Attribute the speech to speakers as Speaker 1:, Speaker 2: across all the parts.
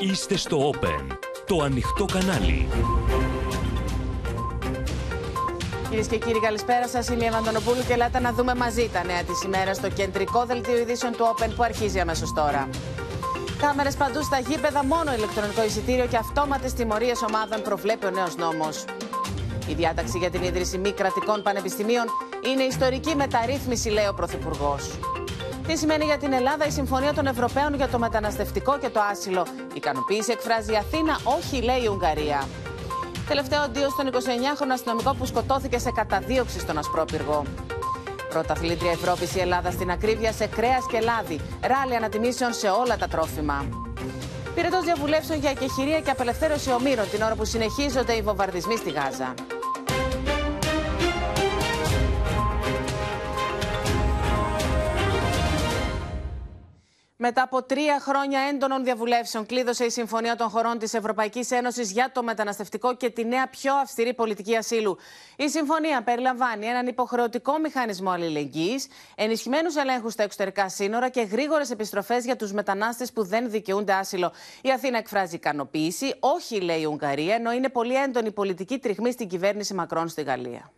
Speaker 1: Είστε στο Open, το ανοιχτό κανάλι.
Speaker 2: Κυρίες και κύριοι, καλησπέρα σας. Είμαι η Ευαντονοπούλου και ελάτε να δούμε μαζί τα νέα της ημέρας στο κεντρικό δελτίο ειδήσεων του Open που αρχίζει αμέσως τώρα. Κάμερες παντού στα γήπεδα, μόνο ηλεκτρονικό εισιτήριο και αυτόματες τιμωρίες ομάδων προβλέπει ο νέος νόμος. Η διάταξη για την ίδρυση μη κρατικών πανεπιστημίων είναι ιστορική μεταρρύθμιση, λέει ο Πρωθυπουργός. Τι σημαίνει για την Ελλάδα η Συμφωνία των Ευρωπαίων για το μεταναστευτικό και το άσυλο; Ικανοποίηση εκφράζει η Αθήνα, όχι λέει η Ουγγαρία. Τελευταίο αντίο στον 29χρονο αστυνομικό που σκοτώθηκε σε καταδίωξη στον Ασπρόπυργο. Πρωταθλήτρια Ευρώπης η Ελλάδα στην ακρίβεια σε κρέας και λάδι. Ράλι ανατιμήσεων σε όλα τα τρόφιμα. Πυρετός διαβουλεύσεων για εκεχηρία και απελευθέρωση ομήρων την ώρα που συνεχίζονται οι βομβαρδισμοί στη Γάζα. Μετά από τρία χρόνια έντονων διαβουλεύσεων, κλείδωσε η Συμφωνία των Χωρών της Ευρωπαϊκής Ένωσης για το μεταναστευτικό και τη νέα πιο αυστηρή πολιτική ασύλου. Η Συμφωνία περιλαμβάνει έναν υποχρεωτικό μηχανισμό αλληλεγγύης, ενισχυμένους ελέγχους στα εξωτερικά σύνορα και γρήγορες επιστροφές για τους μετανάστες που δεν δικαιούνται άσυλο. Η Αθήνα εκφράζει ικανοποίηση, όχι λέει η Ουγγαρία, ενώ είναι πολύ έντονη πολιτική τριγμή στην κυβέρνηση Μακρόν στη Γαλλία.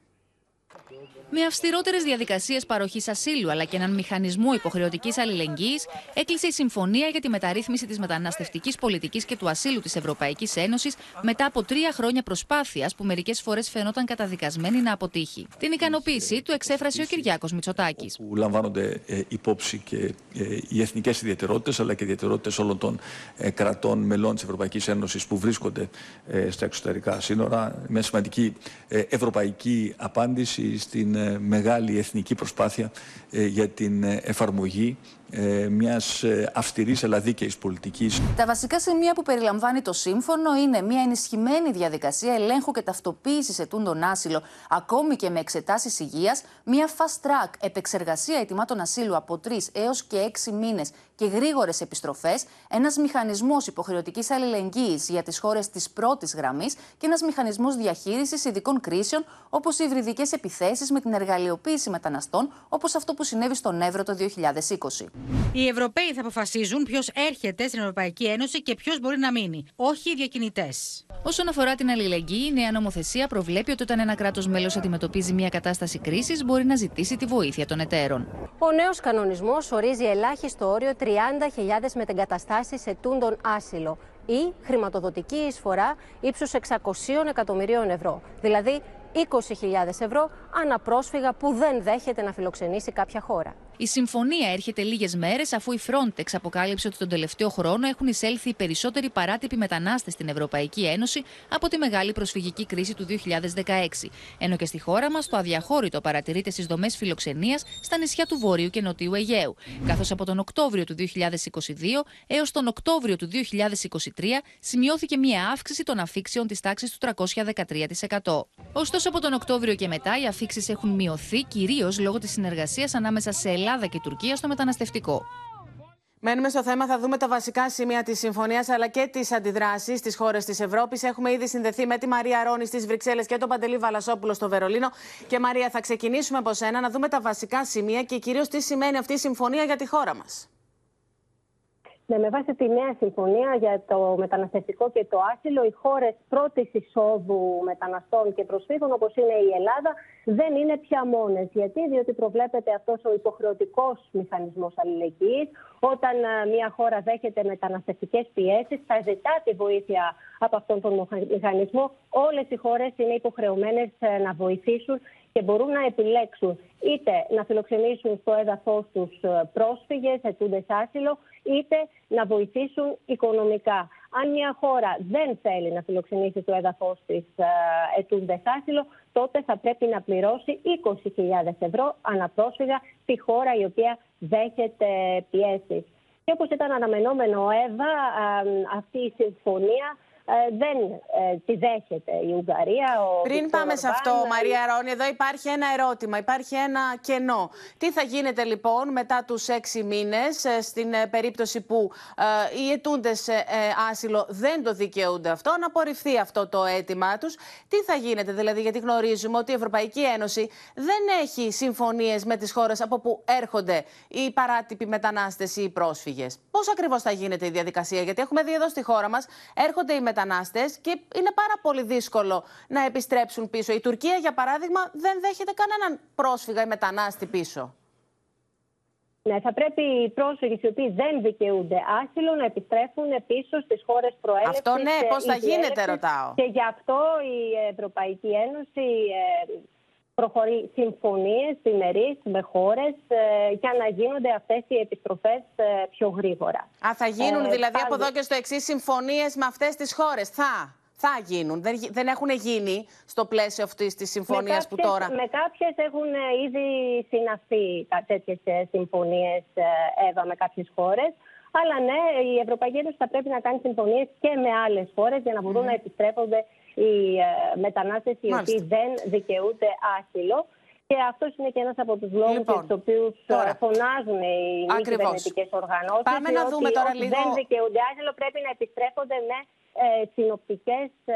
Speaker 3: Με αυστηρότερες διαδικασίες παροχής ασύλου αλλά και έναν μηχανισμό υποχρεωτικής αλληλεγγύης, έκλεισε η συμφωνία για τη μεταρρύθμιση της μεταναστευτικής πολιτικής και του ασύλου της Ευρωπαϊκής Ένωσης μετά από τρία χρόνια προσπάθειας που μερικές φορές φαινόταν καταδικασμένη να αποτύχει. Την ικανοποίησή του εξέφρασε ο Κυριάκος Μητσοτάκης.
Speaker 4: Που λαμβάνονται ε, υπόψη και ε, οι εθνικές ιδιαιτερότητες αλλά και ιδιαιτερότητες όλων των ε, κρατών μελών της Ευρωπαϊκής Ένωσης που βρίσκονται ε, στα εξωτερικά σύνορα. Με σημαντική ε, ευρωπαϊκή απάντηση στην ε, μεγάλη εθνική προσπάθεια ε, για την ε, εφαρμογή ε, μιας αυστηρής αλλά δίκαιης πολιτικής.
Speaker 3: Τα βασικά σημεία που περιλαμβάνει το σύμφωνο είναι μια ενισχυμένη διαδικασία ελέγχου και ταυτοποίησης ετούντων άσυλο, ακόμη και με εξετάσεις υγείας, μια fast track επεξεργασία ετοιμάτων ασύλου από τρεις έως και έξι μήνες και γρήγορες επιστροφές, ένας μηχανισμός υποχρεωτικής αλληλεγγύης για τις χώρες της πρώτης γραμμής και ένας μηχανισμός διαχείρισης ειδικών κρίσεων, όπως οι υβριδικές επιθέσεις με την εργαλειοποίηση μεταναστών, όπως αυτό που συνέβη στον Εύρο το 2020.
Speaker 5: Οι Ευρωπαίοι θα αποφασίζουν ποιος έρχεται στην Ευρωπαϊκή Ένωση και ποιος μπορεί να μείνει, όχι οι διακινητές.
Speaker 3: Όσον αφορά την αλληλεγγύη, η νέα νομοθεσία προβλέπει ότι όταν ένα κράτος μέλος αντιμετωπίζει μια κατάσταση κρίσης, μπορεί να ζητήσει τη βοήθεια των εταίρων.
Speaker 6: Ο νέος κανονισμός ορίζει ελάχιστο όριο 30.000 μετεγκαταστάσεις ετούντων άσυλο ή χρηματοδοτική εισφορά ύψους 600 εκατομμυρίων ευρώ. Δηλαδή 20.000 ευρώ αναπρόσφυγα που δεν δέχεται να φιλοξενήσει κάποια χώρα.
Speaker 3: Η συμφωνία έρχεται λίγες μέρες αφού η Frontex αποκάλυψε ότι τον τελευταίο χρόνο έχουν εισέλθει οι περισσότεροι παράτυποι μετανάστες στην Ευρωπαϊκή Ένωση από τη μεγάλη προσφυγική κρίση του 2016. Ενώ και στη χώρα μας το αδιαχώρητο παρατηρείται στις δομές φιλοξενίας στα νησιά του Βορείου και Νοτιού Αιγαίου. Καθώς από τον Οκτώβριο του 2022 έως τον Οκτώβριο του 2023 σημειώθηκε μία αύξηση των αφήξεων της τάξης του 313%. Ωστόσο, από τον Οκτώβριο και μετά οι αφήξεις έχουν μειωθεί κυρίως λόγω της συνεργασίας ανάμεσα σε Ελλάδα Ελλάδα και Τουρκία στο μεταναστευτικό.
Speaker 2: Μένουμε στο θέμα, θα δούμε τα βασικά σημεία της συμφωνίας αλλά και τις αντιδράσεις στι χώρε της Ευρώπης. Έχουμε ήδη συνδεθεί με τη Μαρία Ρόνη στις Βρυξέλλες και τον Παντελή Βαλασόπουλο στο Βερολίνο. Και Μαρία, θα ξεκινήσουμε από σένα να δούμε τα βασικά σημεία και κυρίως τι σημαίνει αυτή η συμφωνία για τη χώρα μας.
Speaker 6: Ναι, με βάση τη νέα συμφωνία για το μεταναστευτικό και το άσυλο, οι χώρες πρώτης εισόδου μεταναστών και προσφύγων, όπως είναι η Ελλάδα, δεν είναι πια μόνες. Γιατί, διότι προβλέπεται αυτός ο υποχρεωτικός μηχανισμός αλληλεγγύης. Όταν μια χώρα δέχεται μεταναστευτικές πιέσεις, θα ζητά τη βοήθεια από αυτόν τον μηχανισμό. Όλες οι χώρες είναι υποχρεωμένες ε, να βοηθήσουν και μπορούν να επιλέξουν είτε να φιλοξενήσουν στο έδαφος τους ε, πρόσφυγες, ετούντες άσυλο, είτε να βοηθήσουν οικονομικά. Αν μια χώρα δεν θέλει να φιλοξενήσει το έδαφος της ε, ετούντε άσυλο, τότε θα πρέπει να πληρώσει 20.000 ευρώ αναπρόσφυγα στη χώρα η οποία δέχεται πιέσεις. Και όπως ήταν αναμενόμενο, Εύα, αυτή η συμφωνία ε, δεν ε, τη δέχεται η Ουγγαρία. Ο
Speaker 2: Πριν πάμε σε αυτό, Μαρία Ρόνι, εδώ υπάρχει ένα ερώτημα, υπάρχει ένα κενό. Τι θα γίνεται λοιπόν μετά τους έξι μήνες ε, στην περίπτωση που οι αιτούντες άσυλο δεν το δικαιούνται αυτό, να απορριφθεί αυτό το αίτημά τους. Τι θα γίνεται δηλαδή, γιατί γνωρίζουμε ότι η Ευρωπαϊκή Ένωση δεν έχει συμφωνίες με τις χώρες από που έρχονται οι παράτυποι μετανάστες ή οι πρόσφυγες. Πώς ακριβώς θα γίνεται η διαδικασία, γιατί έχουμε δει εδώ στη χώρα μας έρχονται οι μετανάστες και είναι πάρα πολύ δύσκολο να επιστρέψουν πίσω. Η Τουρκία, για παράδειγμα, δεν δέχεται κανέναν πρόσφυγα ή μετανάστη πίσω.
Speaker 6: Ναι, θα πρέπει οι πρόσφυγες οι οποίοι δεν δικαιούνται άσυλο να επιστρέφουν πίσω στις χώρες προέλευσης.
Speaker 2: Αυτό ναι, πώς θα γίνεται, ρωτάω.
Speaker 6: Και γι' αυτό η Ευρωπαϊκή Ένωση ε, προχωρεί συμφωνίες διμερείς με χώρες ε, για να γίνονται αυτές οι επιστροφές ε, πιο γρήγορα.
Speaker 2: Α, θα γίνουν ε, δηλαδή από εδώ και στο εξή συμφωνίες με αυτές τις χώρες. Θα. Θα γίνουν. Δεν, δεν έχουν γίνει στο πλαίσιο αυτής της συμφωνίας που τώρα.
Speaker 6: Με κάποιες έχουν ήδη συναυθεί τέτοιες συμφωνίες, Εύα, με κάποιες χώρες. Αλλά ναι, η Ευρωπαϊκή Ένωση θα πρέπει να κάνει συμφωνίες και με άλλες χώρες για να μπορούν να επιστρέφονται οι ε, μετανάστες οι οποίοι δεν δικαιούνται άσυλο. Και αυτός είναι και ένας από τους λόγους λοιπόν, για τους οποίους ε, φωνάζουν οι μη κυβερνητικές οργανώσεις.
Speaker 2: Πάμε να δούμε τώρα λίγο.
Speaker 6: Δεν δικαιούνται άσυλο, πρέπει να επιστρέφονται με ε, συνοπτικές ε,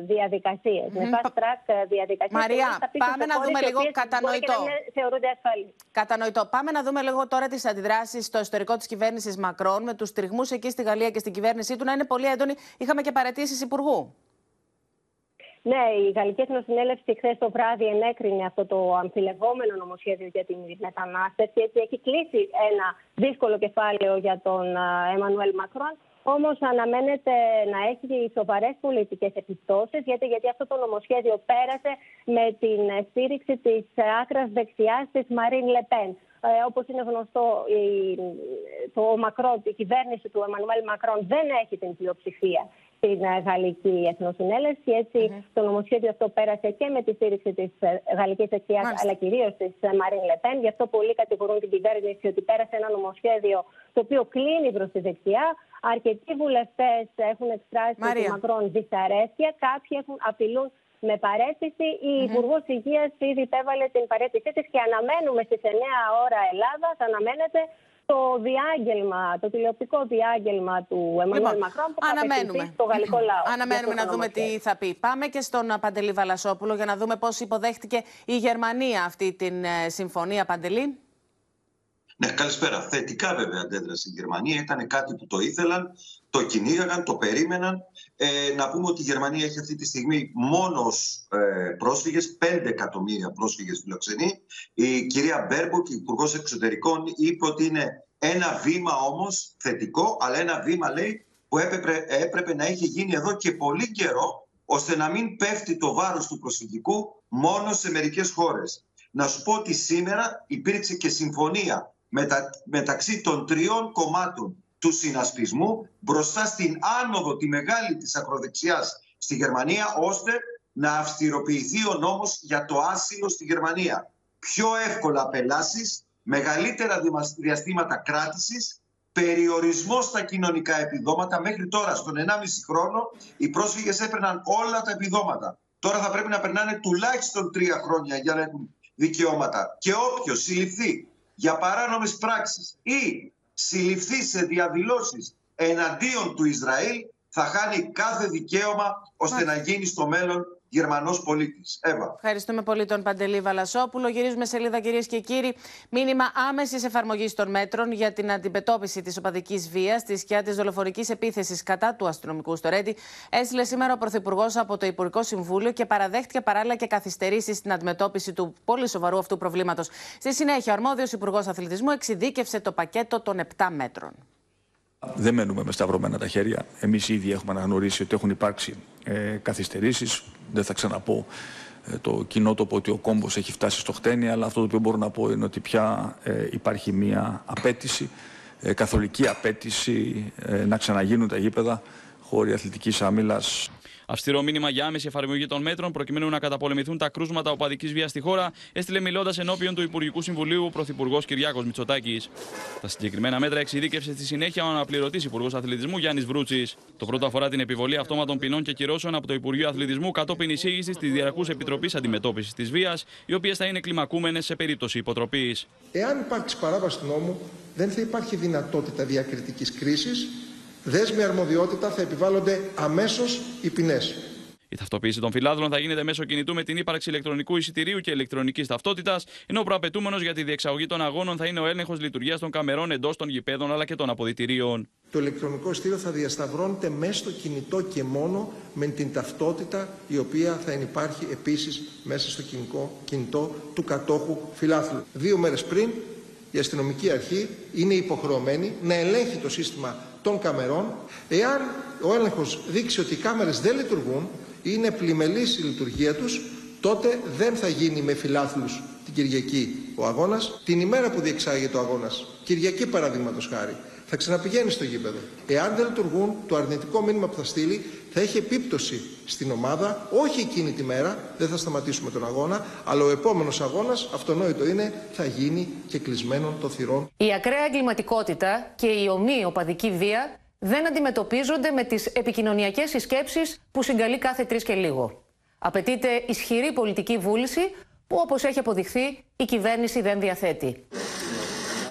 Speaker 6: διαδικασίες. Mm. Με fast track ε, διαδικασίες.
Speaker 2: Μαρία, πάμε να δούμε λίγο κατανοητό.
Speaker 6: θεωρούνται ασφαλείς.
Speaker 2: Κατανοητό. Πάμε να δούμε λίγο τώρα τις αντιδράσεις στο ιστορικό της κυβέρνησης Μακρόν με τους τριγμούς εκεί στη Γαλλία και στην κυβέρνησή του να είναι πολύ έντονοι. Είχαμε και παρετήσεις υπουργού.
Speaker 6: Ναι, η Γαλλική Εθνοσυνέλευση χθες το βράδυ ενέκρινε αυτό το αμφιλεγόμενο νομοσχέδιο για την μετανάστευση. Έτσι έχει κλείσει ένα δύσκολο κεφάλαιο για τον Εμμανουέλ Μακρόν. Όμως αναμένεται να έχει σοβαρές πολιτικές επιπτώσεις, γιατί, γιατί αυτό το νομοσχέδιο πέρασε με την στήριξη της άκρας δεξιάς της Μαρίν Λεπέν. Ε, Όπως είναι γνωστό, η, το Μακρόν, η κυβέρνηση του Εμμανουέλ Μακρόν δεν έχει την πλειοψηφία στην ε, Γαλλική Εθνοσυνέλευση. Έτσι, mm-hmm. το νομοσχέδιο αυτό πέρασε και με τη στήριξη της ε, Γαλλικής Εθνία, αλλά κυρίως της Μαρίν Λεπέν. Γι' αυτό πολλοί κατηγορούν την κυβέρνηση ότι πέρασε ένα νομοσχέδιο το οποίο κλείνει προς τη δεξιά. Αρκετοί βουλευτές έχουν εκφράσει ότι Μακρόν δυσαρέσκεια. Κάποιοι έχουν, απειλούν με παρέτηση. Η mm-hmm. Υπουργός Υγείας ήδη υπέβαλε την παρέτησή της και αναμένουμε στις 9 ώρα Ελλάδας, θα αναμένεται το διάγγελμα, το τηλεοπτικό διάγγελμα του Εμμανουέλ λοιπόν, Μακρόν που αναμένουμε. στο γαλλικό λαό.
Speaker 2: Αναμένουμε να δούμε τι θα πει. Πάμε και στον Παντελή Βαλασόπουλο για να δούμε πώς υποδέχτηκε η Γερμανία αυτή την ε, συμφωνία, Παντελή.
Speaker 7: Ναι, καλησπέρα. Θετικά βέβαια αντέδρασε η Γερμανία. Ήταν κάτι που το ήθελαν, το κυνήγαγαν, το περίμεναν. Ε, να πούμε ότι η Γερμανία έχει αυτή τη στιγμή μόνο ε, πρόσφυγες, 5 εκατομμύρια πρόσφυγες φιλοξενεί. Η κυρία Μπέρμποκ, υπουργός Εξωτερικών, είπε ότι είναι ένα βήμα όμως θετικό, αλλά ένα βήμα λέει που έπρεπε, έπρεπε να έχει γίνει εδώ και πολύ καιρό, ώστε να μην πέφτει το βάρος του προσφυγικού μόνο σε μερικές χώρες. Να σου πω ότι σήμερα υπήρξε και συμφωνία μετα, μεταξύ των τριών κομμάτων του συνασπισμού μπροστά στην άνοδο τη μεγάλη της ακροδεξιάς στη Γερμανία ώστε να αυστηροποιηθεί ο νόμος για το άσυλο στη Γερμανία. Πιο εύκολα απελάσεις, μεγαλύτερα διαστήματα κράτησης, περιορισμός στα κοινωνικά επιδόματα. Μέχρι τώρα, στον 1,5 χρόνο, οι πρόσφυγες έπαιρναν όλα τα επιδόματα. Τώρα θα πρέπει να περνάνε τουλάχιστον τρία χρόνια για να έχουν δικαιώματα. Και όποιος συλληφθεί για παράνομες πράξεις ή συλληφθεί σε διαδηλώσεις εναντίον του Ισραήλ θα χάνει κάθε δικαίωμα ώστε να γίνει στο μέλλον Γερμανός πολίτης. Εύα.
Speaker 2: Ευχαριστούμε πολύ τον Παντελή Βαλασόπουλο. Γυρίζουμε σελίδα κυρίες και κύριοι. Μήνυμα άμεσης εφαρμογής των μέτρων για την αντιμετώπιση της οπαδικής βίας της σκιά της δολοφορικής επίθεσης κατά του αστυνομικού στο Ρέντι. Έστειλε σήμερα ο Πρωθυπουργός από το Υπουργικό Συμβούλιο και παραδέχτηκε παράλληλα και καθυστερήσεις στην αντιμετώπιση του πολύ σοβαρού αυτού προβλήματος. Στη συνέχεια, ο αρμόδιος Υπουργός Αθλητισμού εξειδίκευσε το πακέτο των 7 μέτρων.
Speaker 4: Δεν μένουμε με σταυρωμένα τα χέρια. Εμείς ήδη έχουμε αναγνωρίσει ότι έχουν υπάρξει ε, καθυστερήσεις. Δεν θα ξαναπώ ε, το κοινότοπο ότι ο κόμπο έχει φτάσει στο χτένι, αλλά αυτό το οποίο μπορώ να πω είναι ότι πια ε, υπάρχει μια απέτηση, ε, καθολική απέτηση ε, να ξαναγίνουν τα γήπεδα χώροι αθλητικής άμυλας.
Speaker 8: Αυστηρό μήνυμα για άμεση εφαρμογή των μέτρων προκειμένου να καταπολεμηθούν τα κρούσματα οπαδικής βίας στη χώρα, έστειλε μιλώντας ενώπιον του Υπουργικού Συμβουλίου ο Πρωθυπουργός Κυριάκος Μητσοτάκης. Τα συγκεκριμένα μέτρα εξειδίκευσε στη συνέχεια ο αναπληρωτής Υπουργός Αθλητισμού Γιάννης Βρούτσης. Το πρώτο αφορά την επιβολή αυτόματων ποινών και κυρώσεων από το Υπουργείο Αθλητισμού κατόπιν εισήγησης της Διαρκούς Επιτροπής Αντιμετώπισης της Βίας, οι οποίες θα είναι κλιμακούμενες σε περίπτωση υποτροπής.
Speaker 9: Εάν υπάρξει παράβαση του νόμου, δεν θα υπάρχει δυνατότητα διακριτικής κρίσης. Δέσμη αρμοδιότητα θα επιβάλλονται αμέσως οι ποινές.
Speaker 8: Η ταυτοποίηση των φυλάδρων θα γίνεται μέσω κινητού με την ύπαρξη ηλεκτρονικού εισιτηρίου και ηλεκτρονικής ταυτότητας, ενώ ο προαπαιτούμενος για τη διεξαγωγή των αγώνων θα είναι ο έλεγχος λειτουργίας των καμερών εντός των γηπέδων αλλά και των αποδητηρίων.
Speaker 9: Το ηλεκτρονικό εισιτήριο θα διασταυρώνεται μέσα στο κινητό και μόνο με την ταυτότητα η οποία θα υπάρχει επίσης μέσα στο κινητό, κινητό του κατόχου φιλάθλου. Δύο μέρες πριν η αστυνομική αρχή είναι υποχρεωμένη να ελέγχει το σύστημα των καμερών. Εάν ο έλεγχος δείξει ότι οι κάμερες δεν λειτουργούν, είναι πλημελής η λειτουργία τους, τότε δεν θα γίνει με φιλάθλους την Κυριακή ο αγώνας. Την ημέρα που διεξάγεται ο αγώνας, Κυριακή παραδείγματος χάρη, θα ξαναπηγαίνεις στο γήπεδο. Εάν δεν λειτουργούν, το αρνητικό μήνυμα που θα στείλει θα έχει επίπτωση στην ομάδα, όχι εκείνη τη μέρα, δεν θα σταματήσουμε τον αγώνα, αλλά ο επόμενος αγώνας, αυτονόητο είναι, θα γίνει και κλεισμένο το θυρών.
Speaker 10: Η ακραία εγκληματικότητα και η ομοίη οπαδική βία δεν αντιμετωπίζονται με τις επικοινωνιακές συσκέψεις που συγκαλεί κάθε τρεις και λίγο. Απαιτείται ισχυρή πολιτική βούληση που όπως έχει αποδειχθεί η κυβέρνηση δεν διαθέτει.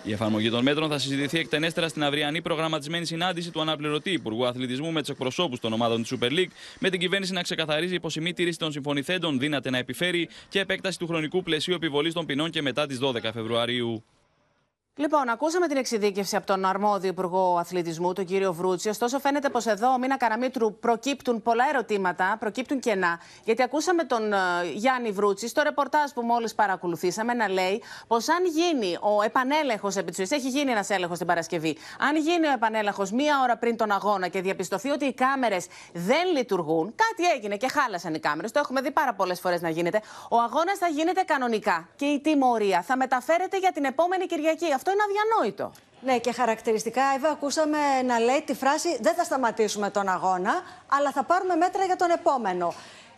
Speaker 8: Η εφαρμογή των μέτρων θα συζητηθεί εκτενέστερα στην αυριανή προγραμματισμένη συνάντηση του αναπληρωτή Υπουργού Αθλητισμού με τους εκπροσώπους των ομάδων της Super League, με την κυβέρνηση να ξεκαθαρίζει πως η μη τήρηση των συμφωνηθέντων δύναται να επιφέρει και επέκταση του χρονικού πλαισίου επιβολής των ποινών και μετά τις 12 Φεβρουαρίου.
Speaker 2: Λοιπόν, ακούσαμε την εξειδίκευση από τον αρμόδιο Υπουργό Αθλητισμού, τον κύριο Βρούτσι. Ωστόσο, φαίνεται πως εδώ, Μίνα Καραμίτρου, προκύπτουν πολλά ερωτήματα, προκύπτουν κενά. Γιατί ακούσαμε τον uh, Γιάννη Βρούτσι στο ρεπορτάζ που μόλις παρακολουθήσαμε να λέει πως αν γίνει ο επανέλεγχο επί της έχει γίνει ένας έλεγχος την Παρασκευή. Αν γίνει ο επανέλεγχο μία ώρα πριν τον αγώνα και διαπιστωθεί ότι οι κάμερες δεν λειτουργούν, κάτι έγινε και χάλασαν οι κάμερες. Το έχουμε δει πάρα πολλές φορές να γίνεται. Ο αγώνας θα γίνεται κανονικά και η τιμωρία θα μεταφέρεται για την επόμενη Κυριακή. Αυτό είναι αδιανόητο.
Speaker 11: Ναι, και χαρακτηριστικά, Εύα, ακούσαμε να λέει τη φράση «Δεν θα σταματήσουμε τον αγώνα, αλλά θα πάρουμε μέτρα για τον επόμενο».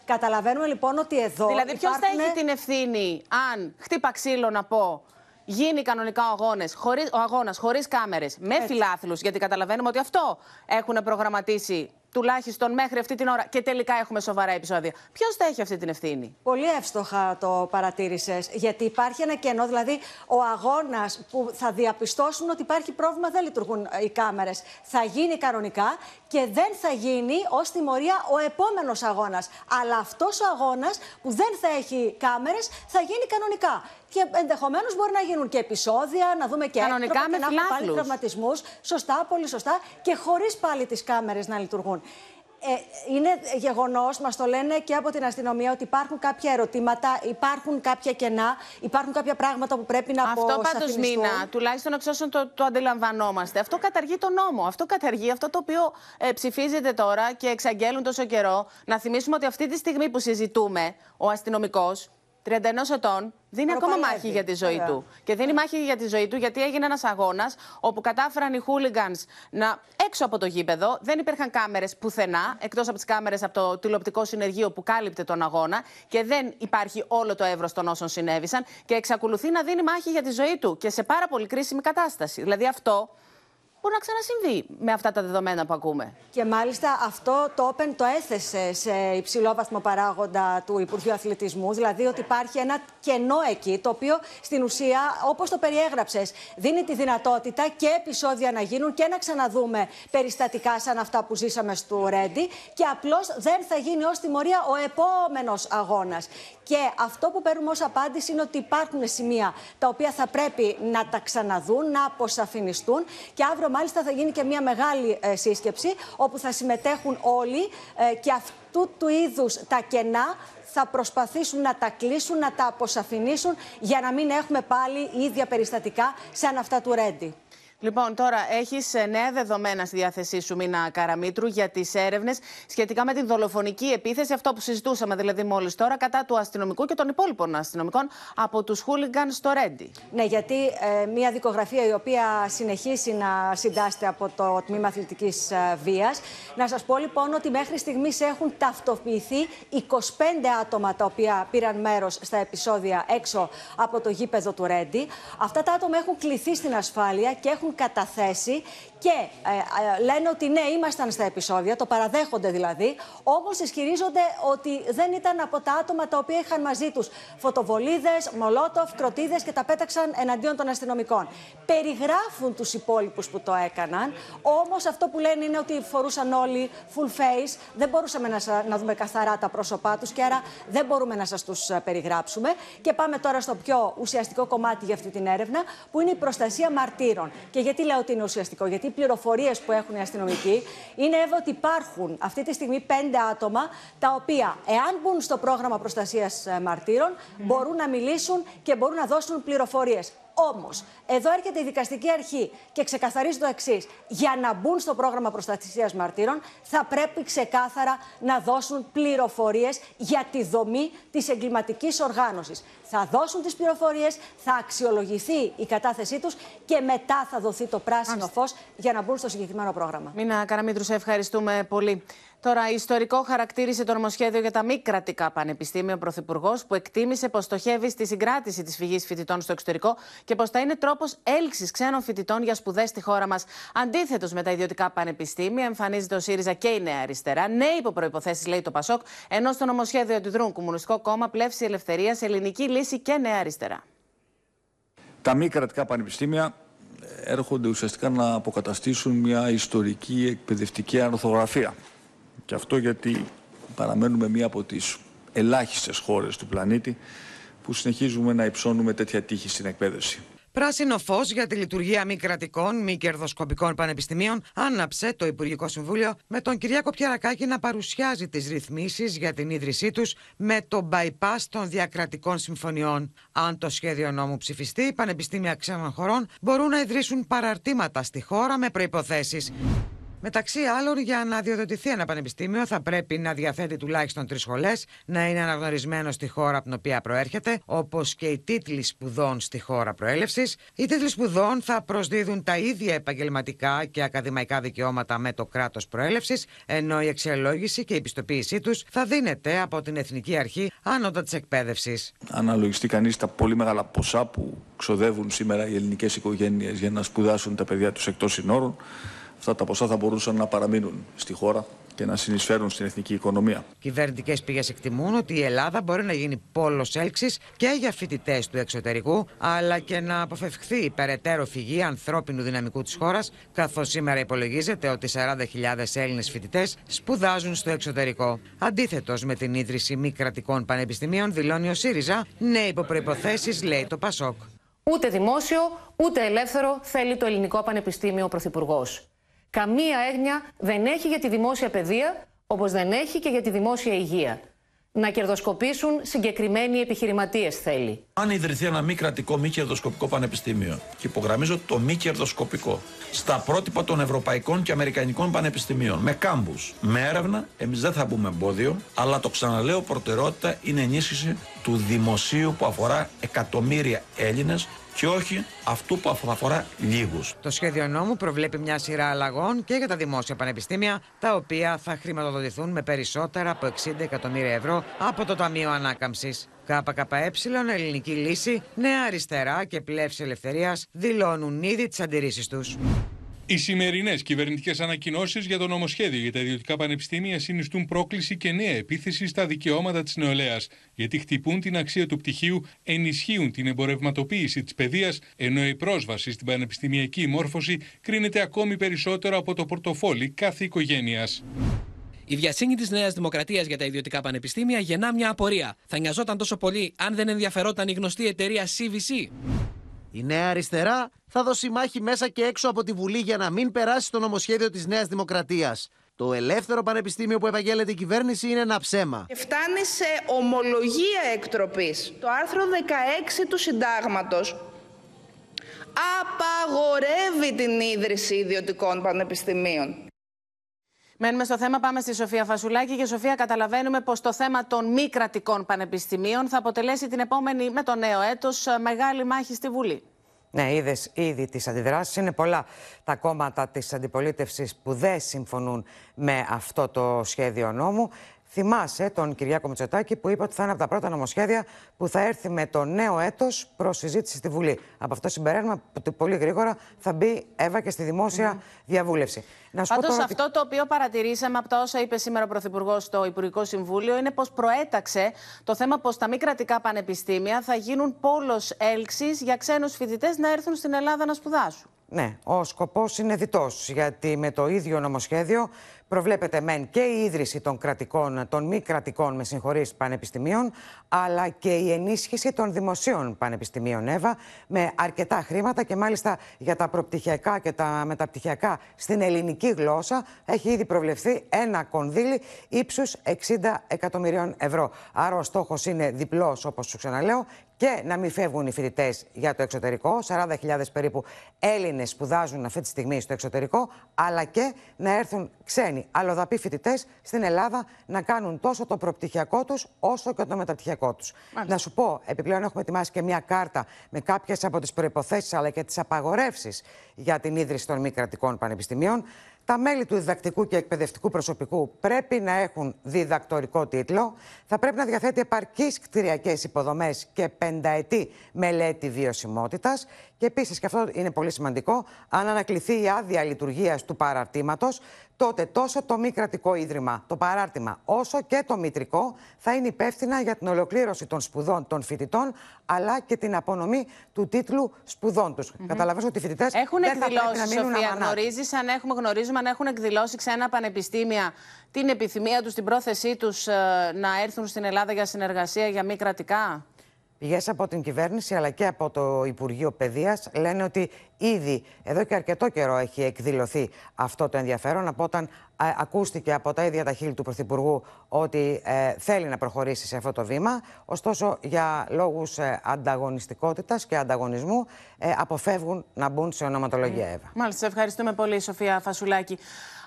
Speaker 11: Καταλαβαίνουμε λοιπόν ότι εδώ.
Speaker 2: Δηλαδή, ποιος θα έχει την ευθύνη, αν χτύπα ξύλο να πω, γίνει κανονικά ο, αγώνες, χωρίς, ο αγώνας χωρίς κάμερες, με φιλάθλους, γιατί καταλαβαίνουμε ότι αυτό έχουν προγραμματίσει τουλάχιστον μέχρι αυτή την ώρα και τελικά έχουμε σοβαρά επεισόδια. Ποιος θα έχει αυτή την ευθύνη;
Speaker 11: Πολύ εύστοχα το παρατήρησες. Γιατί υπάρχει ένα κενό, δηλαδή ο αγώνας που θα διαπιστώσουν ότι υπάρχει πρόβλημα, δεν λειτουργούν οι κάμερες. Θα γίνει κανονικά και δεν θα γίνει ως τιμωρία ο επόμενος αγώνας. Αλλά αυτός ο αγώνας που δεν θα έχει κάμερες θα γίνει κανονικά. Και ενδεχομένως μπορεί να γίνουν και επεισόδια, να δούμε και
Speaker 2: Κανονικά με
Speaker 11: και να πάλι τραυματισμούς. Σωστά, πολύ σωστά. Και χωρίς πάλι τις κάμερες να λειτουργούν. Ε, είναι γεγονός, μας το λένε και από την αστυνομία, ότι υπάρχουν κάποια ερωτήματα, υπάρχουν κάποια κενά, υπάρχουν κάποια πράγματα που πρέπει να
Speaker 2: Αυτό πάντως μήνα, τουλάχιστον εξ όσων το, το αντιλαμβανόμαστε. Αυτό καταργεί τον νόμο. Αυτό καταργεί αυτό το οποίο ε, ψηφίζεται τώρα και εξαγγέλουν τόσο καιρό. Να θυμίσουμε ότι αυτή τη στιγμή που συζητούμε, ο αστυνομικός 31 ετών δίνει ακόμα μάχη για τη ζωή του. Και δίνει μάχη για τη ζωή του γιατί έγινε ένας αγώνας όπου κατάφεραν οι χούλιγκανς να έξω από το γήπεδο. Δεν υπήρχαν κάμερες πουθενά, εκτός από τις κάμερες από το τηλεοπτικό συνεργείο που κάλυπτε τον αγώνα. Και δεν υπάρχει όλο το εύρος των όσων συνέβησαν. Και εξακολουθεί να δίνει μάχη για τη ζωή του και σε πάρα πολύ κρίσιμη κατάσταση. Δηλαδή αυτό μπορεί να ξανασυμβεί με αυτά τα δεδομένα που ακούμε.
Speaker 11: Και μάλιστα αυτό το Open το έθεσε σε υψηλό βαθμό παράγοντα του Υπουργείου Αθλητισμού, δηλαδή ότι υπάρχει ένα κενό εκεί, το οποίο στην ουσία, όπως το περιέγραψες, δίνει τη δυνατότητα και επεισόδια να γίνουν και να ξαναδούμε περιστατικά σαν αυτά που ζήσαμε στο Ρέντι και απλώς δεν θα γίνει ως τιμωρία ο επόμενος αγώνας. Και αυτό που παίρνουμε ως απάντηση είναι ότι υπάρχουν σημεία τα οποία θα πρέπει να τα ξαναδούν, να αποσαφινιστούν και αύριο μάλιστα θα γίνει και μια μεγάλη ε, σύσκεψη όπου θα συμμετέχουν όλοι ε, και αυτού του είδους τα κενά θα προσπαθήσουν να τα κλείσουν, να τα αποσαφηνίσουν για να μην έχουμε πάλι ίδια περιστατικά σαν αυτά του Ρέντι.
Speaker 2: Λοιπόν, τώρα έχεις νέα δεδομένα στη διάθεσή σου, Μίνα Καραμίτρου, για τις έρευνες σχετικά με την δολοφονική επίθεση, αυτό που συζητούσαμε δηλαδή μόλις τώρα, κατά του αστυνομικού και των υπόλοιπων αστυνομικών από τους χούλιγκαν στο Ρέντι.
Speaker 11: Ναι, γιατί ε, μια δικογραφία η οποία συνεχίσει να συντάσσεται από το τμήμα αθλητικής ε, βίας. Να σας πω λοιπόν ότι μέχρι στιγμής έχουν ταυτοποιηθεί 25 άτομα τα οποία πήραν μέρος στα επεισόδια έξω από το γήπεδο του Ρέντι. Αυτά τα άτομα έχουν κληθεί στην ασφάλεια και έχουν καταθέσει και ε, ε, λένε ότι ναι, ήμασταν στα επεισόδια, το παραδέχονται δηλαδή, όμως ισχυρίζονται ότι δεν ήταν από τα άτομα τα οποία είχαν μαζί τους φωτοβολίδες, μολότοφ, κροτίδες και τα πέταξαν εναντίον των αστυνομικών. Περιγράφουν τους υπόλοιπους που το έκαναν, όμως αυτό που λένε είναι ότι φορούσαν όλοι full face, δεν μπορούσαμε να, να δούμε καθαρά τα πρόσωπά τους και άρα δεν μπορούμε να σας τους ε, περιγράψουμε. Και πάμε τώρα στο πιο ουσιαστικό κομμάτι για αυτή την έρευνα, που είναι η προστασία μαρτύρων. Και γιατί λέω ότι είναι ουσιαστικό, Γιατί πληροφορίες που έχουν οι αστυνομικοί είναι εύω ότι υπάρχουν αυτή τη στιγμή πέντε άτομα τα οποία, εάν μπουν στο πρόγραμμα προστασίας ε, μαρτύρων, μπορούν να μιλήσουν και μπορούν να δώσουν πληροφορίες. Όμως, εδώ έρχεται η δικαστική αρχή και ξεκαθαρίζει το εξής. Για να μπουν στο πρόγραμμα προστασίας μαρτύρων, θα πρέπει ξεκάθαρα να δώσουν πληροφορίες για τη δομή της εγκληματικής οργάνωσης. Θα δώσουν τις πληροφορίες, θα αξιολογηθεί η κατάθεσή τους και μετά θα δοθεί το πράσινο φως για να μπουν στο συγκεκριμένο πρόγραμμα.
Speaker 2: Μίνα Καραμίτρου, σε ευχαριστούμε πολύ. Τώρα, ιστορικό χαρακτήρισε το νομοσχέδιο για τα μη κρατικά πανεπιστήμια ο Πρωθυπουργός, που εκτίμησε πως στοχεύει στη συγκράτηση της φυγής φοιτητών στο εξωτερικό και πως θα είναι τρόπος έλξης ξένων φοιτητών για σπουδές στη χώρα μας. Αντίθετος με τα ιδιωτικά πανεπιστήμια, εμφανίζεται ο ΣΥΡΙΖΑ και η Νέα Αριστερά. Νέοι υπό προποθέσει, λέει το Πασόκ, ενώ στο νομοσχέδιο αντιδρούν Κομμουνιστικό Κόμμα, Πλεύση Ελευθερίας, Ελληνική Λύση και Νέα Αριστερά.
Speaker 4: Τα μη κρατικά πανεπιστήμια έρχονται ουσιαστικά να αποκαταστήσουν μια ιστορική εκπαιδευτική αρθογραφία. Και αυτό γιατί παραμένουμε μία από τις ελάχιστες χώρες του πλανήτη που συνεχίζουμε να υψώνουμε τέτοια τύχη στην εκπαίδευση.
Speaker 12: Πράσινο φως για τη λειτουργία μη κρατικών, μη κερδοσκοπικών πανεπιστημίων άναψε το Υπουργικό Συμβούλιο με τον Κυριάκο Πιαρακάκη να παρουσιάζει τις ρυθμίσεις για την ίδρυσή τους με το bypass των διακρατικών συμφωνιών. Αν το σχέδιο νόμου ψηφιστεί, οι πανεπιστήμια ξένων χωρών μπορούν να ιδρύσουν παραρτήματα στη χώρα με προποθέσει. Μεταξύ άλλων, για να διοδοτηθεί ένα πανεπιστήμιο, θα πρέπει να διαθέτει τουλάχιστον τρεις σχολές, να είναι αναγνωρισμένο στη χώρα από την οποία προέρχεται, όπως και οι τίτλοι σπουδών στη χώρα προέλευσης. Οι τίτλοι σπουδών θα προσδίδουν τα ίδια επαγγελματικά και ακαδημαϊκά δικαιώματα με το κράτος προέλευσης, ενώ η αξιολόγηση και η πιστοποίησή τους θα δίνεται από την Εθνική Αρχή Άνωτα της Εκπαίδευσης.
Speaker 4: Αναλογιστεί κανείς τα πολύ μεγάλα ποσά που ξοδεύουν σήμερα οι ελληνικές οικογένειες για να σπουδάσουν τα παιδιά τους εκτός συνόρων αυτά τα ποσά θα μπορούσαν να παραμείνουν στη χώρα και να συνεισφέρουν στην εθνική οικονομία.
Speaker 12: Κυβερνητικές πηγές εκτιμούν ότι η Ελλάδα μπορεί να γίνει πόλος έλξης και για φοιτητές του εξωτερικού, αλλά και να αποφευχθεί η περαιτέρω φυγή ανθρώπινου δυναμικού της χώρας, καθώς σήμερα υπολογίζεται ότι 40.000 Έλληνες φοιτητές σπουδάζουν στο εξωτερικό. Αντίθετος με την ίδρυση μη κρατικών πανεπιστημίων, δηλώνει ο ΣΥΡΙΖΑ, ναι υπό προποθέσει, λέει το ΠΑΣΟΚ.
Speaker 10: Ούτε δημόσιο, ούτε ελεύθερο θέλει το ελληνικό πανεπιστήμιο ο Πρωθυπουργός καμία έγνοια δεν έχει για τη δημόσια παιδεία, όπως δεν έχει και για τη δημόσια υγεία. Να κερδοσκοπήσουν συγκεκριμένοι επιχειρηματίες θέλει.
Speaker 13: Αν ιδρυθεί ένα μη κρατικό, μη κερδοσκοπικό πανεπιστήμιο, και υπογραμμίζω το μη κερδοσκοπικό, στα πρότυπα των ευρωπαϊκών και αμερικανικών πανεπιστημίων, με κάμπους, με έρευνα, εμείς δεν θα μπούμε εμπόδιο, αλλά το ξαναλέω, προτεραιότητα είναι ενίσχυση του δημοσίου που αφορά εκατομμύρια Έλληνες και όχι αυτού που αφορά λίγους.
Speaker 12: Το σχέδιο νόμου προβλέπει μια σειρά αλλαγών και για τα δημόσια πανεπιστήμια, τα οποία θα χρηματοδοτηθούν με περισσότερα από 60 εκατομμύρια ευρώ από το Ταμείο Ανάκαμψης. ΚΚΕ, Ελληνική Λύση, Νέα Αριστερά και Πλεύση Ελευθερίας δηλώνουν ήδη τις αντιρρήσεις τους.
Speaker 14: Οι σημερινές κυβερνητικές ανακοινώσεις για το νομοσχέδιο για τα ιδιωτικά πανεπιστήμια συνιστούν πρόκληση και νέα επίθεση στα δικαιώματα της νεολαίας, γιατί χτυπούν την αξία του πτυχίου, ενισχύουν την εμπορευματοποίηση της παιδείας, ενώ η πρόσβαση στην πανεπιστημιακή μόρφωση κρίνεται ακόμη περισσότερο από το πορτοφόλι κάθε οικογένειας.
Speaker 15: Η διασύνη της Νέας Δημοκρατίας για τα ιδιωτικά πανεπιστήμια γεννά μια απορία. Θα νοιαζόταν τόσο πολύ αν δεν ενδιαφερόταν η γνωστή εταιρεία CVC.
Speaker 16: Η Νέα Αριστερά θα δώσει μάχη μέσα και έξω από τη Βουλή για να μην περάσει το νομοσχέδιο της Νέας Δημοκρατίας. Το ελεύθερο πανεπιστήμιο που επαγγέλλεται η κυβέρνηση είναι ένα ψέμα.
Speaker 17: Φτάνει σε ομολογία εκτροπής. Το άρθρο 16 του συντάγματος απαγορεύει την ίδρυση ιδιωτικών πανεπιστημίων.
Speaker 2: Μένουμε στο θέμα, πάμε στη Σοφία Φασουλάκη. Και Σοφία, καταλαβαίνουμε πως το θέμα των μη κρατικών πανεπιστημίων θα αποτελέσει την επόμενη, με το νέο έτος, μεγάλη μάχη στη Βουλή.
Speaker 12: Ναι, είδες ήδη τις αντιδράσεις. Είναι πολλά τα κόμματα της αντιπολίτευσης που δεν συμφωνούν με αυτό το σχέδιο νόμου. Θυμάσαι τον Κυριάκο Μητσοτάκη που είπε ότι θα είναι από τα πρώτα νομοσχέδια που θα έρθει με το νέο έτος προς συζήτηση στη Βουλή. Από αυτό συμπεραίνουμε ότι πολύ γρήγορα θα μπει Εύα και στη δημόσια διαβούλευση.
Speaker 2: Να Πάντως, αυτό το οποίο παρατηρήσαμε από τα όσα είπε σήμερα ο Πρωθυπουργός στο Υπουργικό Συμβούλιο είναι πως προέταξε το θέμα πως τα μη κρατικά πανεπιστήμια θα γίνουν πόλος έλξης για ξένους φοιτητές να έρθουν στην Ελλάδα να σπουδάσουν.
Speaker 12: Ναι, ο σκοπός είναι διτός, γιατί με το ίδιο νομοσχέδιο προβλέπεται μεν και η ίδρυση των, κρατικών, των μη κρατικών με συγχωρείς, πανεπιστημίων, αλλά και η ενίσχυση των δημοσίων πανεπιστημίων, Εύα, με αρκετά χρήματα και μάλιστα για τα προπτυχιακά και τα μεταπτυχιακά στην ελληνική γλώσσα έχει ήδη προβλεφθεί ένα κονδύλι ύψους 60 εκατομμυρίων ευρώ. Άρα ο στόχος είναι διπλός, όπως σου ξαναλέω, και να μην φεύγουν οι φοιτητές για το εξωτερικό. 40.000 περίπου Έλληνες σπουδάζουν αυτή τη στιγμή στο εξωτερικό, αλλά και να έρθουν ξένοι αλλοδαποί φοιτητές στην Ελλάδα να κάνουν τόσο το προπτυχιακό τους όσο και το μεταπτυχιακό τους. Να σου πω, επιπλέον έχουμε ετοιμάσει και μια κάρτα με κάποιες από τις προποθέσει αλλά και τις απαγορεύσεις για την ίδρυση των μη κρατικών πανεπιστημίων. Τα μέλη του διδακτικού και εκπαιδευτικού προσωπικού πρέπει να έχουν διδακτορικό τίτλο. Θα πρέπει να διαθέτει επαρκείς κτηριακές υποδομές και πενταετή μελέτη βιωσιμότητας. Και επίσης, και αυτό είναι πολύ σημαντικό, αν ανακληθεί η άδεια λειτουργίας του παραρτήματος, τότε τόσο το μη κρατικό ίδρυμα, το παράρτημα, όσο και το μητρικό θα είναι υπεύθυνα για την ολοκλήρωση των σπουδών των φοιτητών, αλλά και την απονομή του τίτλου σπουδών τους. Mm Καταλαβαίνω ότι οι φοιτητές
Speaker 2: έχουν δεν εκδηλώσει, θα πρέπει να μείνουν Σοφία, γνωρίζεις, αν έχουμε, γνωρίζουμε αν έχουν εκδηλώσει ξένα πανεπιστήμια την επιθυμία τους, την πρόθεσή τους ε, να έρθουν στην Ελλάδα για συνεργασία για μη κρατικά;
Speaker 12: Πηγές από την κυβέρνηση αλλά και από το Υπουργείο Παιδείας λένε ότι ήδη εδώ και αρκετό καιρό έχει εκδηλωθεί αυτό το ενδιαφέρον από όταν ακούστηκε από τα ίδια τα χείλη του Πρωθυπουργού ότι ε, θέλει να προχωρήσει σε αυτό το βήμα. Ωστόσο, για λόγους ε, ανταγωνιστικότητας και ανταγωνισμού, ε, αποφεύγουν να μπουν σε ονοματολογία ΕΒΑ.
Speaker 2: Μάλιστα, ευχαριστούμε πολύ, Σοφία Φασουλάκη.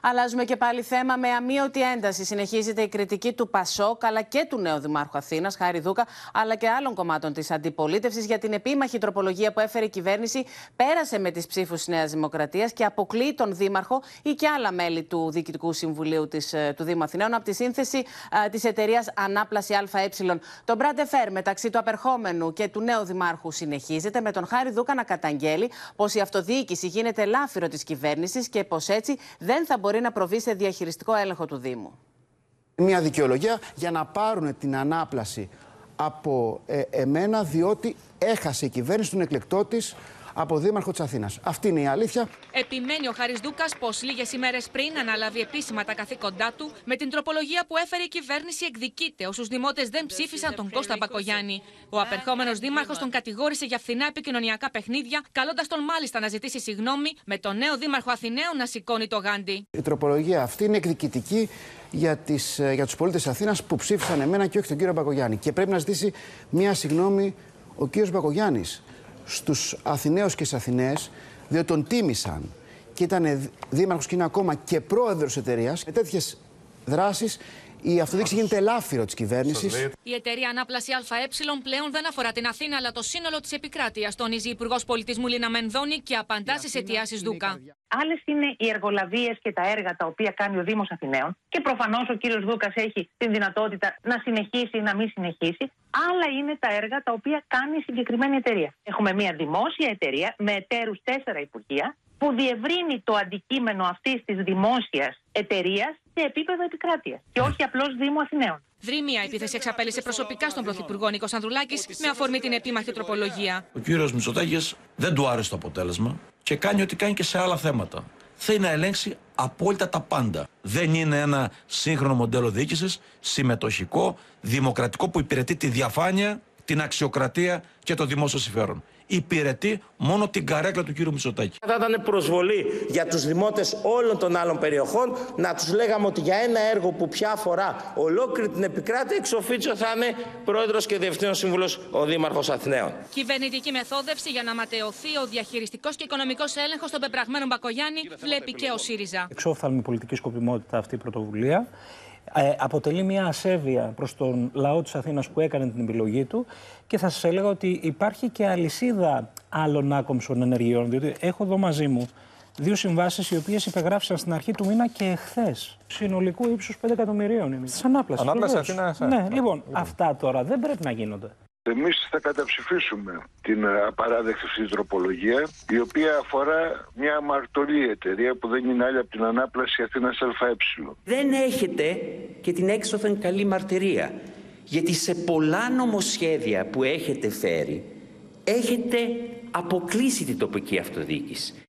Speaker 2: Αλλάζουμε και πάλι θέμα με αμύωτη ένταση. Συνεχίζεται η κριτική του Πασόκ αλλά και του νέου Δημάρχου Αθήνας, Χάρη Δούκα, αλλά και άλλων κομμάτων της αντιπολίτευσης για την επίμαχη τροπολογία που έφερε η κυβέρνηση. Πέρασε με τις ψήφους της Νέας Δημοκρατίας και αποκλεί τον Δήμαρχο ή και άλλα μέλη του Διοικητικού Συμβουλίου της, ε, του Δήμου Αθηναίων από τη σύνθεση ε, της εταιρείας Ανάπλαση ΑΕ. Το Μπραντεφέρ μεταξύ του απερχόμενου και του νέου Δημάρχου συνεχίζεται, με τον Χάρη Δούκα να καταγγέλει πως η αυτοδιοίκηση γίνεται λάφυρο της κυβέρνησης και πως έτσι δεν θα μπορεί να προβεί σε διαχειριστικό έλεγχο του Δήμου.
Speaker 18: Μια δικαιολογία για να πάρουν την ανάπλαση από ε, εμένα διότι έχασε η κυβέρνηση τον εκλεκτό της από Δήμαρχο της Αθήνας. Αυτή είναι η αλήθεια.
Speaker 19: Επιμένει ο Χάρης Δούκας πως λίγες ημέρες πριν αναλάβει επίσημα τα καθήκοντά του, με την τροπολογία που έφερε η κυβέρνηση εκδικείται όσους δημότες δεν ψήφισαν τον Κώστα Μπακογιάννη. Ο απερχόμενος Δήμαρχος τον κατηγόρησε για φθηνά επικοινωνιακά παιχνίδια, καλώντας τον μάλιστα να ζητήσει συγγνώμη, με τον νέο Δήμαρχο Αθηναίων να σηκώνει το γάντι.
Speaker 18: Η τροπολογία αυτή είναι εκδικητική για, τις, ε, για τους πολίτες Αθήνας που ψήφισαν εμένα και όχι τον κύριο Μπακογιάννη. Και πρέπει να ζητήσει μια συγγνώμη ο κύριος Μπακογιάννης στους Αθηναίους και στις Αθηναίες, διότι τον τίμησαν και ήταν δήμαρχος και είναι ακόμα και πρόεδρος εταιρείας. Με τέτοιες δράσεις η αυτοδίκηση γίνεται ελάφυρο της κυβέρνησης.
Speaker 19: Η εταιρεία Ανάπλαση ΑΕ πλέον δεν αφορά την Αθήνα, αλλά το σύνολο της επικράτειας, τονίζει η Υπουργός Πολιτισμού Λίνα Μενδώνη και απαντά στις αιτιάσεις Δούκα.
Speaker 20: Άλλες είναι οι εργολαβίες και τα έργα τα οποία κάνει ο Δήμος Αθηναίων και προφανώς ο κύριος Δούκας έχει την δυνατότητα να συνεχίσει ή να μην συνεχίσει. Άλλα είναι τα έργα τα οποία κάνει η συγκεκριμένη εταιρεία. Έχουμε μια δημόσια εταιρεία με εταίρους τέσσερα υπουργεία που διευρύνει το αντικείμενο αυτής της δημόσιας εταιρείας σε επίπεδο επικράτεια και όχι απλώ Δήμου Αθηναίων.
Speaker 19: Δρύμια επίθεση εξαπέλυσε προσωπικά στον Πρωθυπουργό Νίκο Ανδρουλάκη με αφορμή την επίμαχη τροπολογία.
Speaker 13: Ο κύριο Μητσοτάκη δεν του άρεσε το αποτέλεσμα και κάνει ό,τι κάνει και σε άλλα θέματα. Θέλει να ελέγξει απόλυτα τα πάντα. Δεν είναι ένα σύγχρονο μοντέλο διοίκηση, συμμετοχικό, δημοκρατικό που υπηρετεί τη διαφάνεια, την αξιοκρατία και το δημόσιο συμφέρον. Υπηρετεί μόνο την καρέκλα του κύριου Μητσοτάκη.
Speaker 21: Θα ήταν προσβολή για τους δημότες όλων των άλλων περιοχών να τους λέγαμε ότι για ένα έργο που πια αφορά ολόκληρη την επικράτεια εξοφίτσιο θα είναι πρόεδρος και διευθύνων σύμβουλος ο Δήμαρχος Αθηναίων.
Speaker 19: Κυβερνητική μεθόδευση για να ματαιωθεί ο διαχειριστικός και οικονομικός έλεγχος των πεπραγμένων Μπακογιάννη βλέπει και ο ΣΥΡΙΖΑ.
Speaker 22: Εξόφθαλμη πολιτική σκοπιμότητα αυτή η πρωτοβουλία. Ε, αποτελεί μια ασέβεια προς τον λαό της Αθήνας που έκανε την επιλογή του και θα σας έλεγα ότι υπάρχει και αλυσίδα άλλων άκομψων ενεργειών διότι έχω εδώ μαζί μου δύο συμβάσεις οι οποίες υπεγράφησαν στην αρχή του μήνα και εχθές. Συνολικού ύψους 5 εκατομμυρίων είναι. Τη ανάπλαση.
Speaker 23: Ανάπλαση Αθήνας.
Speaker 22: Ναι, ναι, λοιπόν, αυτά τώρα δεν πρέπει να γίνονται.
Speaker 23: Εμείς θα καταψηφίσουμε την ε, απαράδεκτη αυτή τροπολογία, η οποία αφορά μια αμαρτωλή εταιρεία που δεν είναι άλλη από την ανάπλαση Αθήνας ΑΕ.
Speaker 24: Δεν έχετε και την έξωθεν καλή μαρτυρία. Γιατί σε πολλά νομοσχέδια που έχετε φέρει, έχετε αποκλείσει την τοπική αυτοδιοίκηση.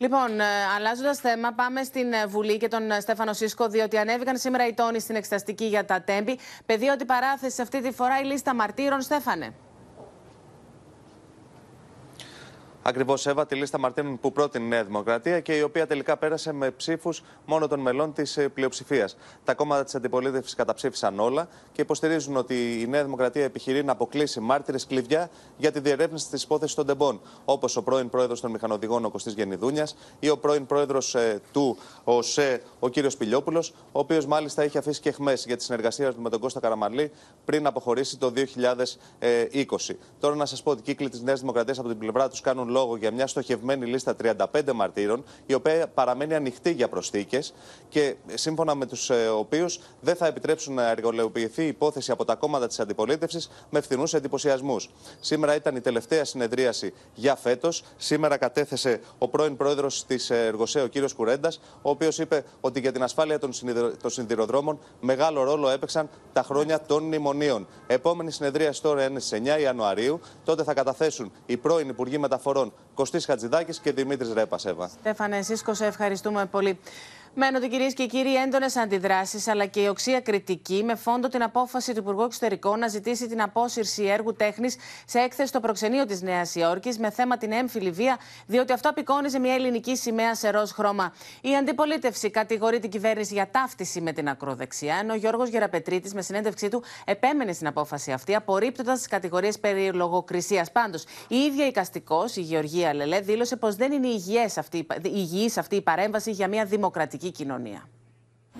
Speaker 2: Λοιπόν, ε, αλλάζοντας θέμα, πάμε στην ε, Βουλή και τον ε, Στέφανο Σίσκο, διότι ανέβηκαν σήμερα οι τόνοι στην εξεταστική για τα τέμπη. Πεδίο ότι παράθεση αυτή τη φορά η λίστα μαρτύρων, Στέφανε.
Speaker 25: Ακριβώς, Εύα, τη λίστα Μαρτίνων που πρότεινε η Νέα Δημοκρατία και η οποία τελικά πέρασε με ψήφους μόνο των μελών της ε, πλειοψηφίας. Τα κόμματα της αντιπολίτευσης καταψήφισαν όλα και υποστηρίζουν ότι η Νέα Δημοκρατία επιχειρεί να αποκλείσει μάρτυρες κλειδιά για τη διερεύνηση της υπόθεσης των τεμπών. Όπως ο πρώην πρόεδρος των μηχανοδηγών, ο Κωστής Γενιδούνια, ή ο πρώην πρόεδρος ε, του ΟΣΕ, ο κ. Πιλιόπουλο, ο οποίος μάλιστα είχε αφήσει και εχμέ για τη συνεργασία του με τον Κώστα Καραμαλή πριν αποχωρήσει το 2020. Τώρα να σας πω ότι οι κύκλοι της Νέας Δημοκρατίας από την πλευρά τους κάνουν λόγο για μια στοχευμένη λίστα 35 μαρτύρων, η οποία παραμένει ανοιχτή για προσθήκες και σύμφωνα με τους ε, οποίους δεν θα επιτρέψουν να εργολεοποιηθεί η υπόθεση από τα κόμματα της αντιπολίτευσης με φθηνούς εντυπωσιασμούς. Σήμερα ήταν η τελευταία συνεδρίαση για φέτος. Σήμερα κατέθεσε ο πρώην πρόεδρος της Εργοσέ, ο κ. Κουρέντας, ο οποίος είπε ότι για την ασφάλεια των, των συνδυροδρόμων μεγάλο ρόλο έπαιξαν τα χρόνια των μνημονίων. Επόμενη συνεδρίαση τώρα είναι στι 9 Ιανουαρίου. Τότε θα καταθέσουν οι πρώην Υπουργοί Μεταφορών Κωστής Χατζηδάκης και Δημήτρης Ρέπας.
Speaker 2: Στέφανε Σίσκο, σε ευχαριστούμε πολύ. Μένονται κυρίες και κύριοι έντονες αντιδράσεις αλλά και η οξία κριτική με φόντο την απόφαση του Υπουργού Εξωτερικών να ζητήσει την απόσυρση έργου τέχνης σε έκθεση στο προξενείο της Νέας Υόρκης με θέμα την έμφυλη βία, διότι αυτό απεικόνιζε μια ελληνική σημαία σε ροζ χρώμα. Η αντιπολίτευση κατηγορεί την κυβέρνηση για ταύτιση με την ακροδεξιά, ενώ ο Γιώργος Γεραπετρίτης με συνέντευξή του επέμενε στην απόφαση αυτή, απορρίπτοντας τις κατηγορίες περί λογοκρισίας. Πάντως, η ίδια οικαστικό, η Γεωργία Λελέ, δήλωσε πως δεν είναι υγιής αυτή η παρέμβαση για μια δημοκρατική κοινωνία.